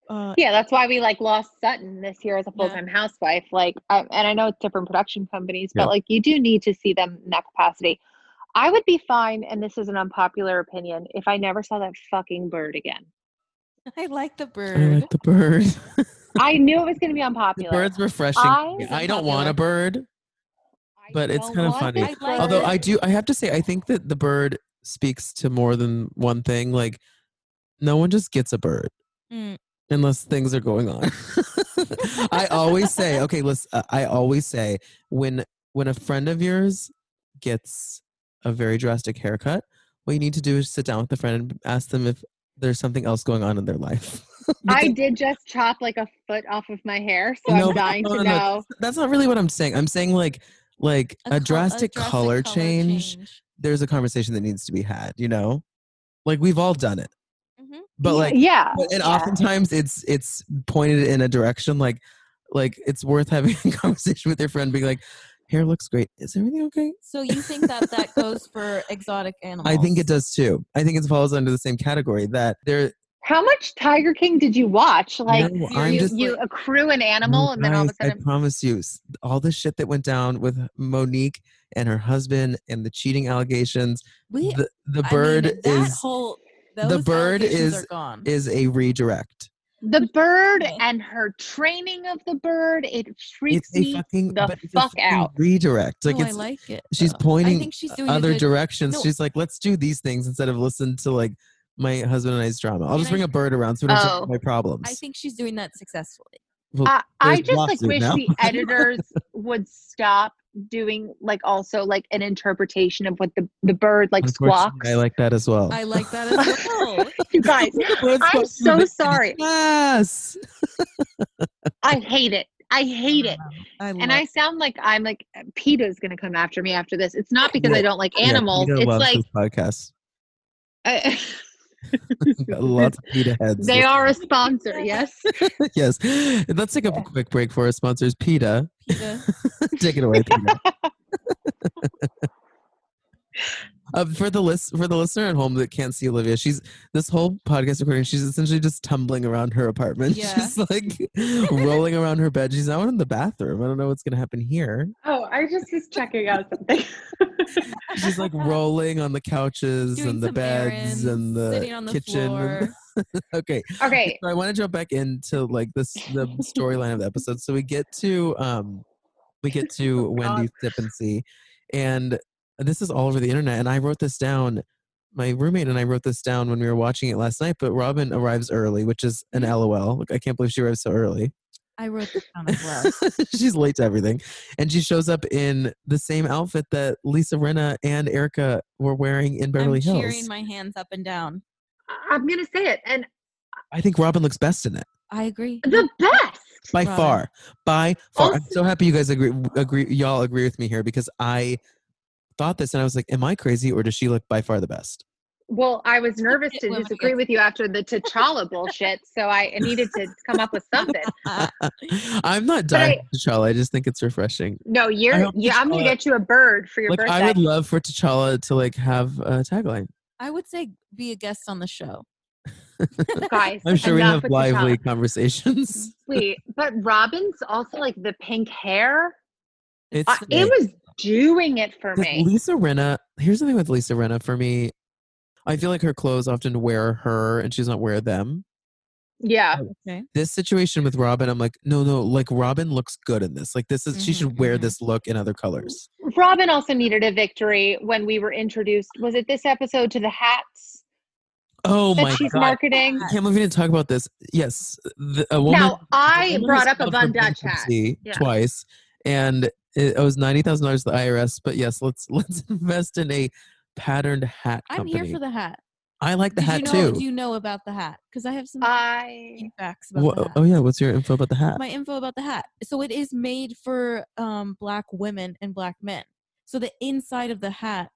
Uh, Yeah, that's why we like lost Sutton this year as a full time housewife. Like, um, and I know it's different production companies, but Yeah. like you do need to see them in that capacity. I would be fine, and this is an unpopular opinion, if I never saw that fucking bird again. *laughs* I like the bird. I like the bird. *laughs* I knew it was going to be the unpopular. bird's refreshing. I- I, I don't want a bird, I but it's kind of funny. I like Although bird. I do, I have to say, I think that the bird speaks to more than one thing. Like, no one just gets a bird Mm. unless things are going on. *laughs* I always say, okay, listen. I always say when when a friend of yours gets a very drastic haircut, what you need to do is sit down with the friend and ask them if there's something else going on in their life. *laughs* I did just chop like a foot off of my hair, so No, I'm dying no, to no, no. know. that's not really what I'm saying. I'm saying like like a, col- drastic, color, change, There's a conversation that needs to be had. You know, like we've all done it, Mhm. but like yeah, But- and yeah. oftentimes it's it's pointed in a direction like like it's worth having *laughs* a conversation with your friend being like hair looks great is everything okay So you think that that goes *laughs* for exotic animals? i think it does too i think it falls under the same category that there How much Tiger King did you watch? Like No, you, you, just you like- accrue an animal, No, and then all of a sudden, i promise you all the shit that went down with monique and her husband and the cheating allegations we the, the I bird mean, that is whole the those bird allegations is- are gone. is a redirect the bird and her training of the bird, it freaks it's a me fucking the but it's a fuck fucking out. redirect like no, I like it. she's though. pointing I think she's doing other good, directions. no. She's like, let's do these things instead of listen to like my husband and I's drama. I'll just bring a bird around so we don't talk Oh. about my problems. I think she's doing that successfully. Well, I, I just like wish now. the *laughs* editors would stop doing like also like an interpretation of what the the bird like unfortunately, squawks. I like that as well. I like that as *laughs* well. you guys, *laughs* I'm so sorry. Yes. I hate it. I hate it. I And I sound like I'm like PETA's gonna come after me after this. It's not because Yeah. I don't like animals. PETA it's like this podcast. I, Got *laughs* *laughs* Lots of PETA heads. they are a sponsor. Yes. *laughs* yes. Let's take a quick break for our sponsors. PETA. PETA. *laughs* Take it away, PETA. Uh, for the list for the listener at home that can't see Olivia, she's this whole podcast recording. She's essentially just tumbling around her apartment. *laughs* Yeah. She's like rolling around her bed. She's now in the bathroom. I don't know what's gonna happen here. Oh, I just was checking out something. *laughs* She's like rolling on the couches Doing and the beds errands, and the sitting on the kitchen. floor. *laughs* okay, okay. so I want to jump back into like this the storyline of the episode. So we get to um we get to Oh, Wendy's sip and see, and this is all over the internet. And I wrote this down. My roommate and I wrote this down when we were watching it last night. But Robyn arrives early, which is an mm-hmm. LOL. I can't believe she arrives so early. I wrote this down as well. *laughs* She's late to everything, and she shows up in the same outfit that Lisa Rinna and Erika were wearing in Beverly I'm Hills. cheering my hands up and down. I'm gonna say it. And I think Robyn looks best in it. I agree. the best. by Robyn. far by far i'm so happy you guys agree agree y'all agree with me here because i thought this and i was like am i crazy or does she look by far the best Well, I was nervous to disagree with you after the T'Challa bullshit, so I needed to come up with something. *laughs* i'm not dying for t'challa i just think it's refreshing No, you're. Yeah, I'm gonna get you a bird for your like birthday. i would love for t'challa to like have a tagline I would say be a guest on the show. *laughs* Guys, i'm sure we have lively T'Challa. conversations Sweet, but Robyn's also like the pink hair. it's Uh, it was doing it for me. lisa Rinna. here's the thing with lisa Rinna for me i feel like her clothes often wear her and she does not wear them Yeah, Okay. this situation with Robyn, I'm like, no, no, like Robyn looks good in this. Like this is she Mhm, should wear mhm. this look in other colors. Robyn also needed a victory when we were introduced. Was it this episode to the hats Oh that my she's god. marketing? I can't believe we didn't talk about this. Yes. The, a woman Now, a I woman brought up a filed for Von Dutch hat. Yeah. twice. And it owes ninety thousand dollars to the IRS. But yes, let's *laughs* let's invest in a patterned hat I'm here for the hat. I like the Did hat you know, too. Do you know about the hat? Because I have some I facts about Wha- the hat. oh yeah, what's your info about the hat? my info about the hat. So it is made for um, black women and black men. So the inside of the hat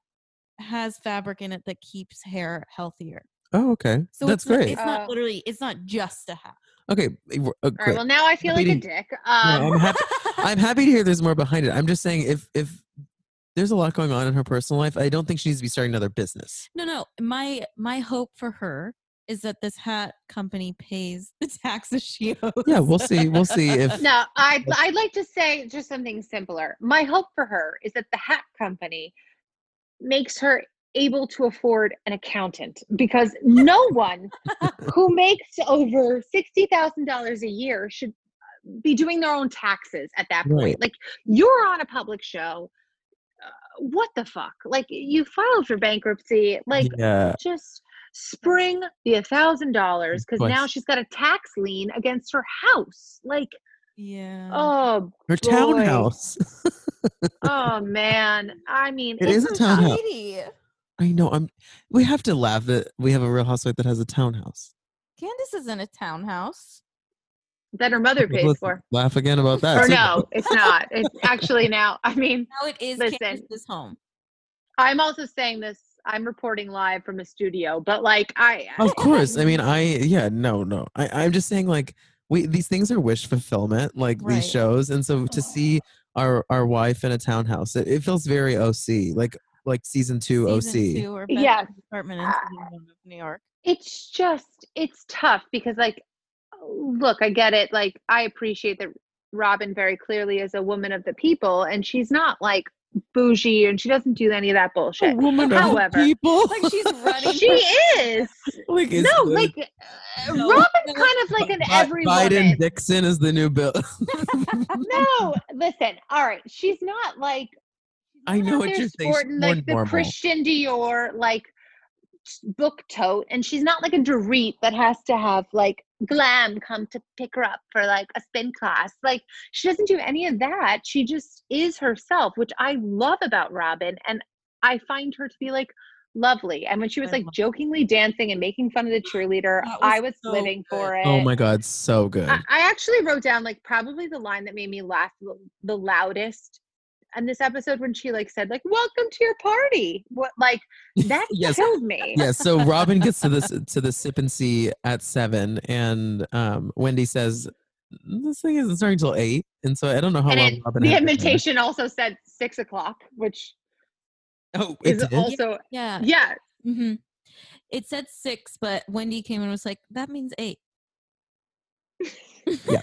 has fabric in it that keeps hair healthier. oh okay, So that's it's not- great. it's not Oh. literally. It's not just a hat. Okay, eh, we're- uh, all great. right. Well, now I feel like a Happy to- dick. No, Um, I'm happy. *laughs* I'm happy to hear there's more behind it. I'm just saying if if there's a lot going on in her personal life, I don't think she needs to be starting another business. no, no. My my hope for her is that this hat company pays the taxes she owes. Yeah, we'll see. We'll see if *laughs* no, I'd, I'd like to say just something simpler. My hope for her is that the hat company makes her able to afford an accountant because *laughs* no one *laughs* who makes over $60,000 a year should uh, be doing their own taxes at that point. Right. Like you're on a public show. Uh, what the fuck? Like you filed for bankruptcy. Like yeah, just spring the a thousand dollars because now she's got a tax lien against her house. Like, yeah. oh, her boy. townhouse. *laughs* oh man. I mean, It it's is a townhouse. Shady. I know. I'm. We have to laugh that we have a Real Housewife that has a townhouse. Candace is in a townhouse. that her mother pays Let's for. Laugh again about that. Or too. no, it's not. It's actually now. I mean, Now it is Listen. Candace's home. I'm also saying this. I'm reporting live from a studio, but like I, Of course. I mean, I yeah. No, no. I I'm just saying like we these things are wish fulfillment, like Right. these shows, and so to see our our wife in a townhouse, it, it feels very OC, like like season two Season OC. two or Yes. apartment in Ah. season one of New York. it's just it's tough because like look i get it like i appreciate that robyn very clearly is a woman of the people and she's not like bougie and she doesn't do any of that A bullshit woman However- of people. Like she's *laughs* running. she is *laughs* like no the- like uh, No, robyn's no, kind of like an Bi- every Biden woman Dixon is the new bill. *laughs* no listen all right she's not like I know not what there you're saying. Sporting more like the normal. christian dior like book tote and she's not like a Dorit that has to have like glam come to pick her up for like a spin class like she doesn't do any of that she just is herself which i love about robyn and i find her to be like lovely and when she was like jokingly dancing and making fun of the cheerleader That i was was so living for oh it Oh my god, so good. I, I actually wrote down like probably the line that made me laugh the, the loudest in this episode when she like said like welcome to your party what like that *laughs* Yes. killed me yeah, so *laughs* Robyn gets to this to the sip and see at seven, and um, Wendy says this thing isn't starting until eight, and so I don't know how and long it, Robyn the had there. invitation also said six o'clock which Oh, it is did? also Yeah. yeah hmm It said six, but Wendy came and was like, "That means eight. Yeah.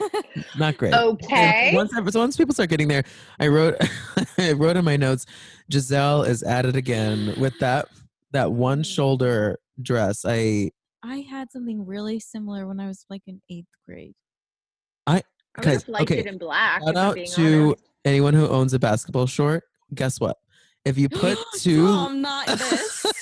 not great. *laughs* And okay Once, so once people start getting there, I wrote, *laughs* I wrote in my notes, Gizelle is at it again with that that one mm. shoulder dress. I I had something really similar when I was like in eighth grade. i guys, have liked okay, it in black shout out to honest. anyone who owns a basketball short. Guess what? If you *gasps* put two, this. *laughs*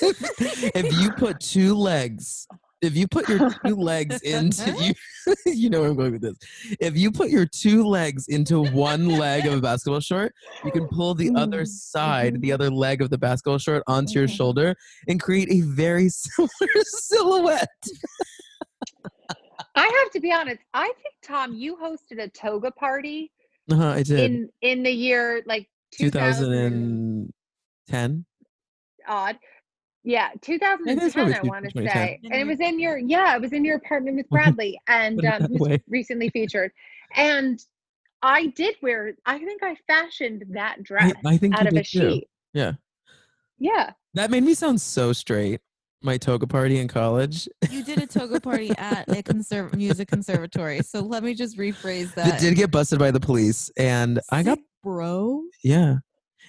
if you put two legs, if you put your two legs into *laughs* you, *laughs* you know where I'm going with this. If you put your two legs into one leg of a basketball short, you can pull the other Mm, side, the other leg of the basketball short onto your Mhm. shoulder and create a very *laughs* similar silhouette. i have to be honest i think tom you hosted a toga party Uh-huh, I did. in in the year like 2000 2010. odd. Yeah, think 2010, probably I want to say. And it was in your, yeah, it was in your apartment with Bradley and um, who's way. recently featured. And I did wear, I think I fashioned that dress I think out of a too. sheet. Yeah. Yeah. That made me sound so straight. My toga party in college. you did a toga party *laughs* at a conserv- music conservatory. So let me just rephrase That It did get busted by the police, and I got bro. yeah.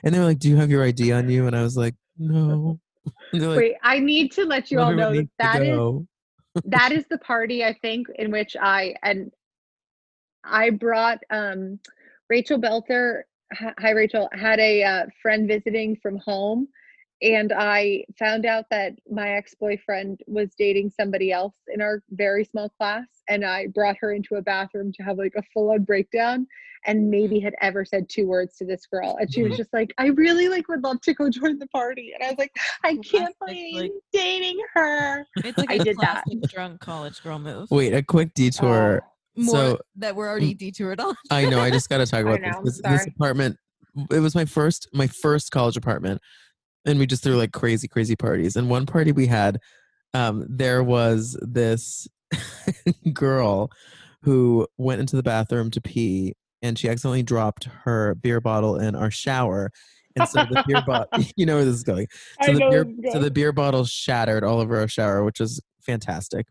And they were like, "Do you have your ID on you?" And I was like, "No." *laughs* Like, Wait, I need to let you all know that that is *laughs* that is the party I think in which I and I brought um Rachel Belter. hi- Hi, Rachel. Had a uh, friend visiting from home, and I found out that my ex boyfriend was dating somebody else in our very small class. And I brought her into a bathroom to have like a full on breakdown and maybe had ever said two words to this girl. And she was Mhm. just like, I really like would love to go join the party. And I was like, I can't Classic, believe like- I'm dating her. It's like I a did that. classic drunk college girl move. Wait, a quick detour. More so- that we're already detoured on. I know. I just got to talk about know, this. This, this apartment. It was my first, my first college apartment, and we just threw like crazy, crazy parties. And one party we had, um, there was this *laughs* girl who went into the bathroom to pee, and she accidentally dropped her beer bottle in our shower. And so the beer bottle, *laughs* *laughs* you know where this is going. So I the beer, so the beer bottle shattered all over our shower, which was fantastic.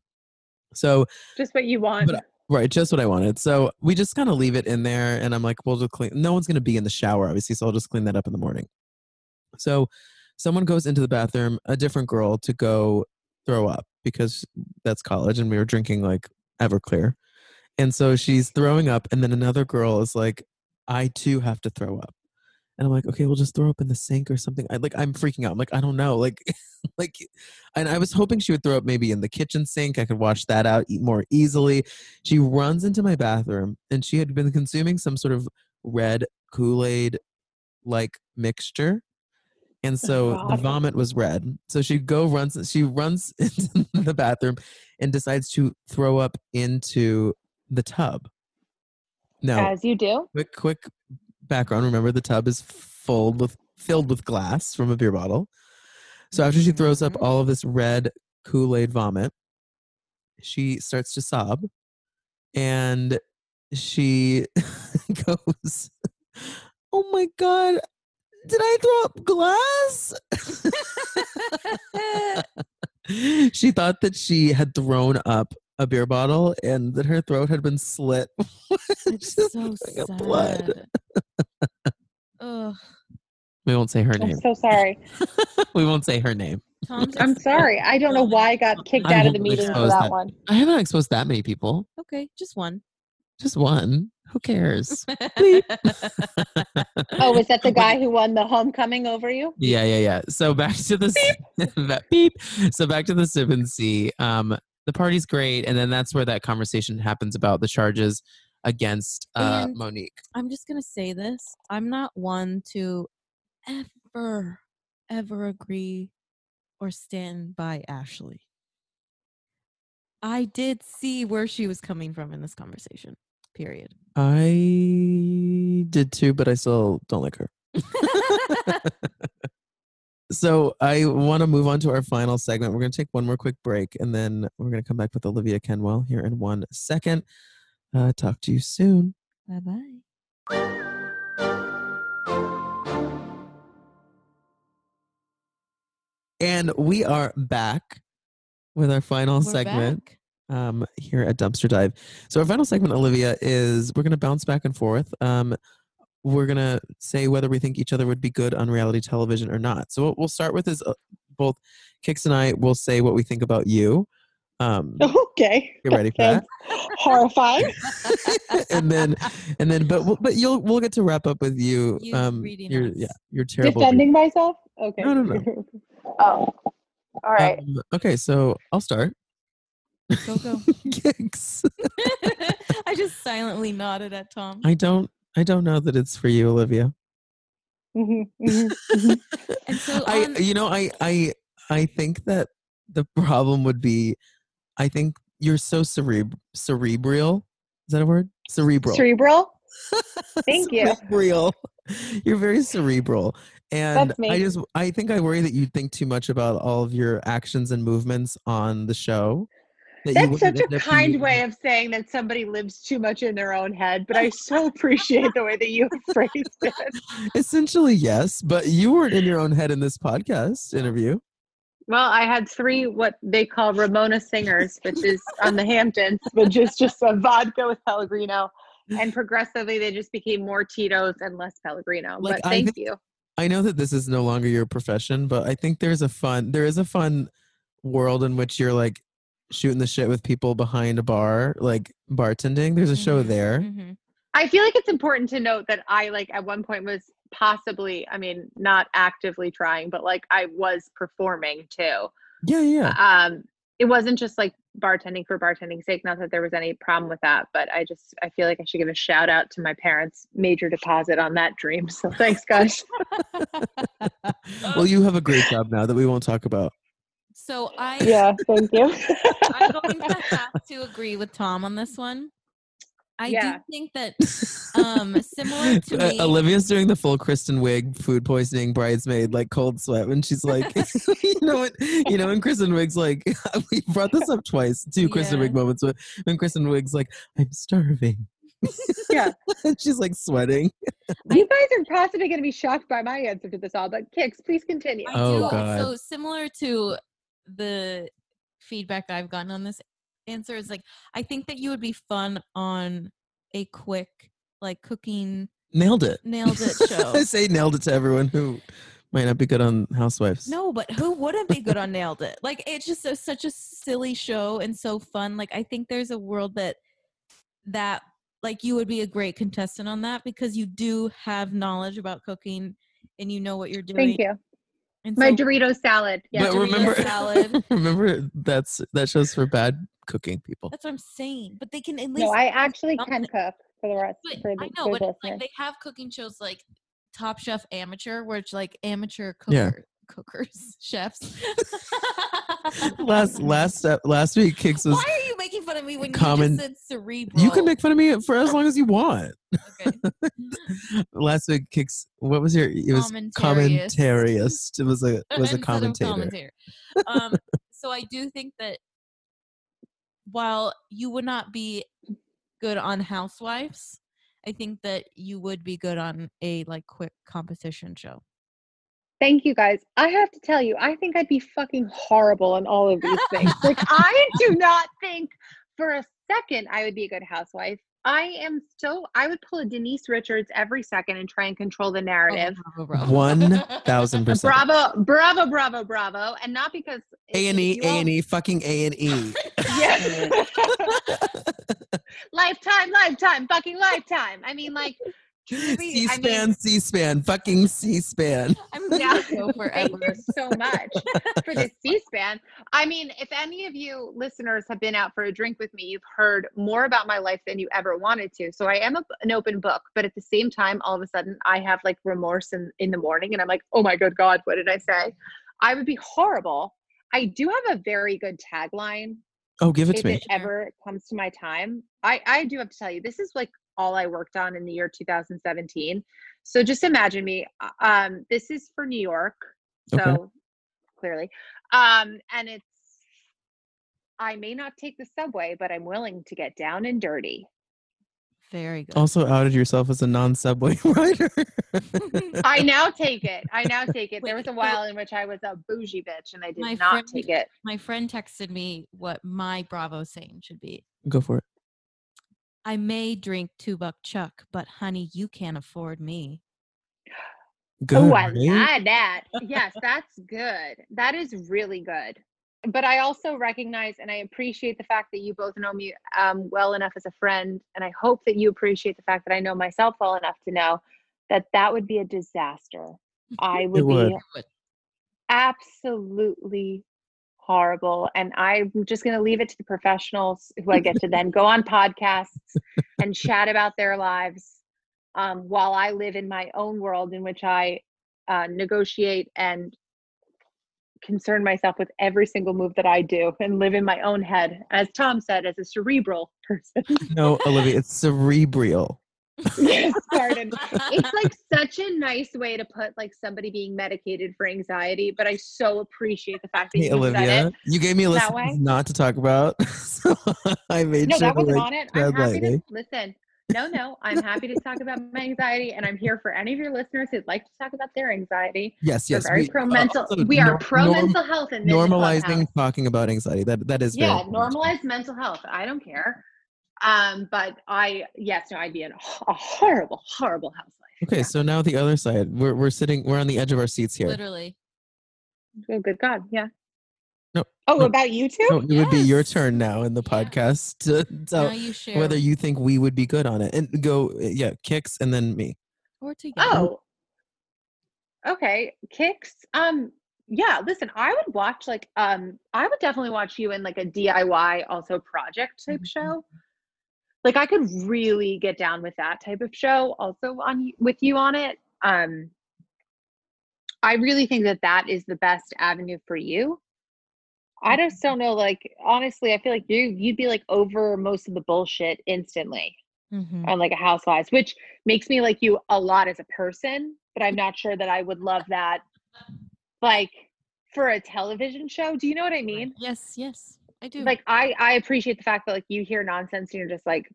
So just what you want. But Right, just what I wanted. So we just kind of leave it in there, and I'm like, we'll just clean. No one's going to be in the shower, obviously, so I'll just clean that up in the morning. So someone goes into the bathroom, a different girl, to go throw up because that's college, and we were drinking like Everclear, and so she's throwing up, and then another girl is like, I too have to throw up. And I'm like, okay, we'll just throw up in the sink or something. I like, I'm freaking out. I'm like, I don't know, like, *laughs* like, and I was hoping she would throw up maybe in the kitchen sink. I could wash that out e- more easily. She runs into my bathroom, and she had been consuming some sort of red Kool Aid like mixture, and so the vomit was red. So she go runs, she runs *laughs* into the bathroom, and decides to throw up into the tub. Now, As you do. quick quick background remember the tub is filled with filled with glass from a beer bottle so after she throws up Mhm. all of this red kool-aid vomit she starts to sob and she *laughs* goes oh my god did i throw up glass *laughs* she thought that she had thrown up a beer bottle and that her throat had been slit *laughs* It's Just so looking sad. blood. *laughs* Ugh. We won't say her name. I'm name. so sorry. we won't say her name. Tom's I'm sorry. I don't know why I got kicked I out of the meeting for that that. one. I haven't exposed that many people. Okay, just one. Just one. Who cares? *laughs* Oh, is that the guy who won the homecoming over you? Yeah, yeah, yeah. So back to the s- *laughs* that beep. So back to the sip and see. Um, the party's great, and then that's where that conversation happens about the charges against uh, And- Monique. I'm just gonna say this. I'm not one to ever, ever agree or stand by Ashley. I did see where she was coming from in this conversation. Period. I did too, but I still don't like her. *laughs* So I want to move on to our final segment. We're going to take one more quick break, and then we're going to come back with Olivia Kenwell here in one second. Uh, talk to you soon. bye bye. And we are back with our final segment um, here at Dumpster Dive. So our final segment, Olivia, is we're going to bounce back and forth. Um, we're going to say whether we think each other would be good on reality television or not. So what we'll start with is uh, both Kix and I will say what we think about you. Um, *laughs* Okay. get ready for that. Horrifying. *laughs* and then, and then, but we'll- but you'll we'll get to wrap up with you. You um, reading your us. yeah, your terrible. Defending myself? Okay. No, no, no. *laughs* oh. All right. Um, okay, so I'll start. Go go. *laughs* Kix. *laughs* I just silently nodded at Tom. I don't I don't know that it's for you, Olivia. Mhm, mhm, mhm. *laughs* And so I you know I I I think that the problem would be I think you're so cereb- cerebral. Is that a word? Cerebral. Cerebral? Thank you. Cerebral. You're very cerebral. And I just I think I worry that you think too much about all of your actions and movements on the show. That you That's wouldn't such a end kind being- way of saying that somebody lives too much in their own head, but I so *laughs* appreciate the way that you *laughs* phrased it. Essentially, yes, but you weren't in your own head in this podcast interview. Well, I had three what they call Ramona singers, which is on the Hamptons, which is just a vodka with Pellegrino. And progressively, they just became more Tito's and less Pellegrino. Like, but I thank think- you. I know that this is no longer your profession, but I think there's a fun there is a fun world in which you're like shooting the shit with people behind a bar, like bartending. There's a show Mhm, there. mhm. I feel like it's important to note that I like at one point was possibly, I mean, not actively trying, but like I was performing too. Yeah, yeah. Um, it wasn't just like bartending for bartending's sake. Not that there was any problem with that, but I just I feel like I should give a shout out to my parents' major deposit on that dream. So thanks, guys. *laughs* well, you have a great job now that we won't talk about. So I yeah, thank you. *laughs* I'm *laughs* going to have to agree with Tom on this one. I Yeah. do think that *laughs* um similar to Uh, me. Olivia's doing the full Kristen Wiig food poisoning bridesmaid like cold sweat when she's like, you know what, you know, when Kristen Wiig's like, we brought this up twice, two Kristen Yeah. Wiig moments when- when Kristen Wiig's like, I'm starving. Yeah. she's like sweating. You guys are possibly going to be shocked by my answer to this all, but Kix, please continue. I Oh, do. God. So similar to the feedback that I've gotten on this answer is like I think that you would be fun on a quick like cooking Nailed it. nailed it *laughs* show. I say nailed it to everyone who might not be good on Housewives. No, but who wouldn't be good on Nailed It? Like it's just a, such a silly show and so fun. Like I think there's a world that that like you would be a great contestant on that because you do have knowledge about cooking and you know what you're doing. Thank you. And My so- Dorito salad. Yeah. but Dorito remember, salad. *laughs* remember that's that shows for bad cooking people. that's what I'm saying. But they can at least No, I actually something. can cook for the rest But for the I know, for but the it's like they have cooking shows like Top Chef Amateur, where it's like amateur Yeah. cookers, *laughs* chefs. *laughs* last last uh, last week, Kix was. Why are you making fun of me when Common- you said cerebral? You can make fun of me for as long as you want. Okay. *laughs* last week, Kix. What was your? It was Commentariist. commentarist. It was a it *laughs* was a commentator. Um, so I do think that while you would not be good on Housewives, I think that you would be good on a like quick competition show. Thank you guys. I have to tell you, I think I'd be fucking horrible on all of these things. like *laughs* I do not think for a second I would be a good housewife. I am so I would pull a Denise Richards every second and try and control the narrative. Oh, bravo, bravo. One *laughs* thousand percent. Bravo, bravo, bravo, bravo. And not because A and E, A and E, fucking A and E. *laughs* Yeah. lifetime, lifetime, fucking lifetime. I mean, like, truly, *laughs* I mean, C-SPAN, C-SPAN, fucking C-SPAN. *laughs* I'm Yeah. gonna go *laughs* Thank you so much for this C-SPAN. I mean, if any of you listeners have been out for a drink with me, you've heard more about my life than you ever wanted to. So I am a, an open book, but at the same time, all of a sudden, I have like remorse in, in the morning, and I'm like, oh my good God, what did I say? I would be horrible. I do have a very good tagline Oh, give it if to me. If it ever comes to my time. I I do have to tell you, this is like all I worked on in the year 2017. So just imagine me. uh, Um, this is for New York, so Okay. clearly, um, and it's. I may not take the subway, but I'm willing to get down and dirty. Very good. Also outed yourself as a non-subway *laughs* rider. *laughs* I now take it. I now take it. There was a while in which I was a bougie bitch, and I did not friend- take it. My friend texted me what my Bravo saying should be. Go for it. I may drink two buck chuck, but honey, you can't afford me. Good. Oh, I right? that. *laughs* Yes, that's good. That is really good. But I also recognize and I appreciate the fact that you both know me um, well enough as a friend. And I hope that you appreciate the fact that I know myself well enough to know that that would be a disaster. *laughs* I would, would. be absolutely horrible. And I'm just going to leave it to the professionals who I get to then go on podcasts *laughs* and chat about their lives um, while I live in my own world in which I uh, negotiate and concern myself with every single move that I do and live in my own head. As Tom said, as a cerebral person. No, Olivia, it's cerebral. Yes, *laughs* pardon. It's like such a nice way to put like somebody being medicated for anxiety, but I so appreciate the fact that Hey, you said Olivia, it. you gave me a list not to talk about, *laughs* so I made No, sure that wasn't like on it. I'm happy to listen. No, no, I'm happy to talk about my anxiety, and I'm here for any of your listeners who'd like to talk about their anxiety. Yes, We're yes. very we- pro mental. we are nor- pro norm- mental health and normalizing talking about anxiety. That that is Yeah, normalize mental health. I don't care. Um, but I yes, no, I'd be an, a horrible, horrible housewife. Okay, Yeah. so now the other side. We're we're sitting. We're on the edge of our seats here. Literally. Oh, good God, yeah. Oh, No. about you too. No, it would be your turn now in the Yeah. podcast to tell you whether you think we would be good on it. And go, yeah, Kix and then me. or together. Oh. Okay. Kix. Um yeah, listen, I would watch like um I would definitely watch you in like a DIY also project type Mhm. show. Like I could really get down with that type of show also on with you on it. Um I really think that that is the best avenue for you. I just don't know like honestly, I feel like you you'd be like over most of the bullshit instantly Mhm. on like a housewives which makes me like you a lot as a person but i'm not sure that i would love that like for a television show do you know what i mean Yes, yes, I do. like i i appreciate the fact that like you hear nonsense and you're just like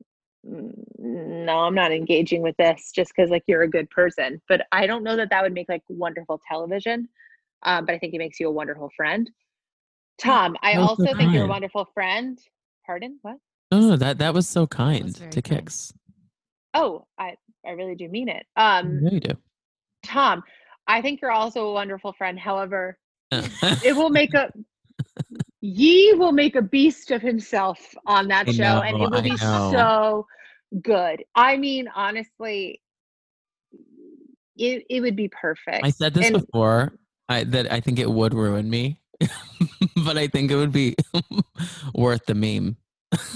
"Mm, no i'm not engaging with this just because like you're a good person but i don't know that that would make like wonderful television um, but i think it makes you a wonderful friend tom i That was so also think you're a wonderful friend pardon what No, no, that that was so kind very to kind. Kix. oh i i really do mean it um Yeah, you do. Tom, I think you're also a wonderful friend. However, *laughs* it will make a Ye will make a beast of himself on that I show, and it will I be know. so good. I mean, honestly, it it would be perfect. I said this And before. I that I think it would ruin me, *laughs* but I think it would be *laughs* worth the meme.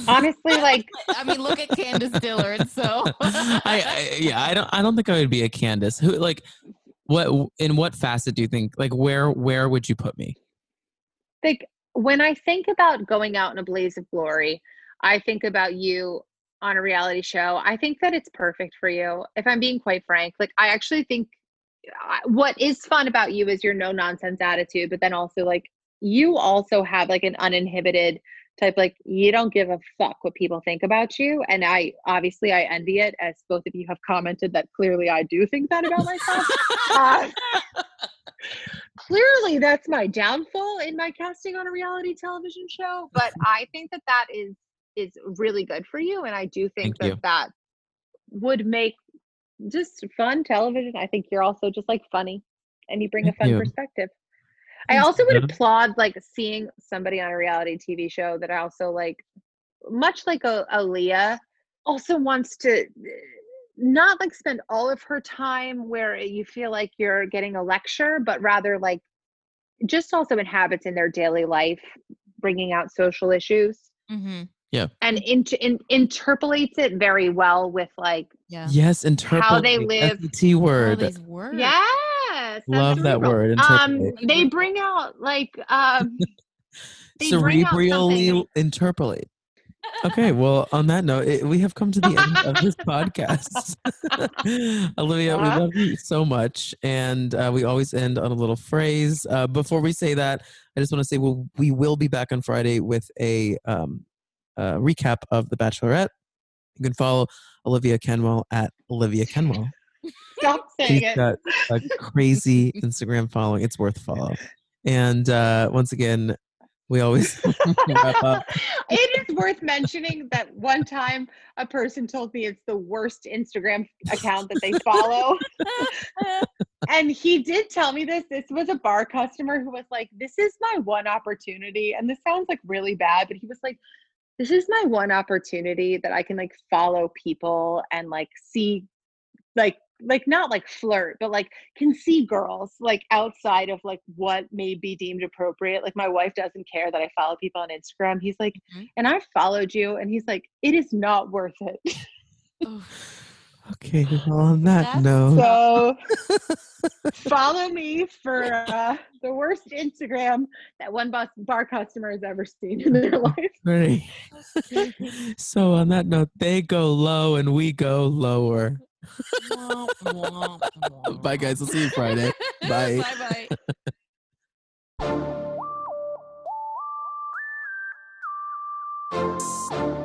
honestly, like *laughs* I mean, look at Candiace Dillard. So I, I yeah, I don't I don't think I would be a Candiace. Who like what in what facet do you think like where where would you put me? like when I think about going out in a blaze of glory, I think about you on a reality show. I think that it's perfect for you. If I'm being quite frank, like I actually think what is fun about you is your no nonsense attitude, but then also like you also have like an uninhibited type like you don't give a fuck what people think about you and I obviously I envy it as both of you have commented that clearly I do think that about myself. *laughs* Uh, clearly that's my downfall in my casting on a reality television show but *laughs* i think that that is is really good for you and i do think Thank that you. that would make just fun television i think you're also just like funny and you bring Thank a fun you. perspective i also would applaud like seeing somebody on a reality tv show that also like much like uh, a, a leah also wants to not like spend all of her time where you feel like you're getting a lecture, but rather like just also inhabits in their daily life, bringing out social issues Mm-hmm. Yeah, and int- in- interpolates it very well with like, yeah. Yes, interpolate. How they live- SAT All word. these words. yes, Love that cerebral. word. Um, they bring out like, um, *laughs* they bring out something Cerebrally interpolate. Okay, well, on that note, it, we have come to the end of this podcast. *laughs* Olivia, we Uh-huh. love you so much. And uh, we always end on a little phrase. Uh, before we say that, I just want to say we'll, we will be back on Friday with a um, uh, recap of The Bachelorette. You can follow Olivia Kenwell at Olivia Kenwell. *laughs* Stop saying She's it. got a crazy Instagram following. It's worth a follow. And uh, once again, we always *laughs* *laughs* wrap up. it is worth mentioning that one time a person told me it's the worst Instagram account that they follow. *laughs* and he did tell me this. This was a bar customer who was like, This is my one opportunity. And this sounds like really bad, but he was like, This is my one opportunity that I can like follow people and like see like like not like flirt but like can see girls like outside of like what may be deemed appropriate like my wife doesn't care that i follow people on instagram he's like Mhm. and i followed you and he's like it is not worth it Oh, Okay, well, on that That's note, so *laughs* follow me for uh, the worst instagram that one bus bar customer has ever seen in their *laughs* life great. okay. so on that note, they go low and we go lower. *laughs* Bye, guys. We'll see you Friday. *laughs* Bye. bye bye. *laughs*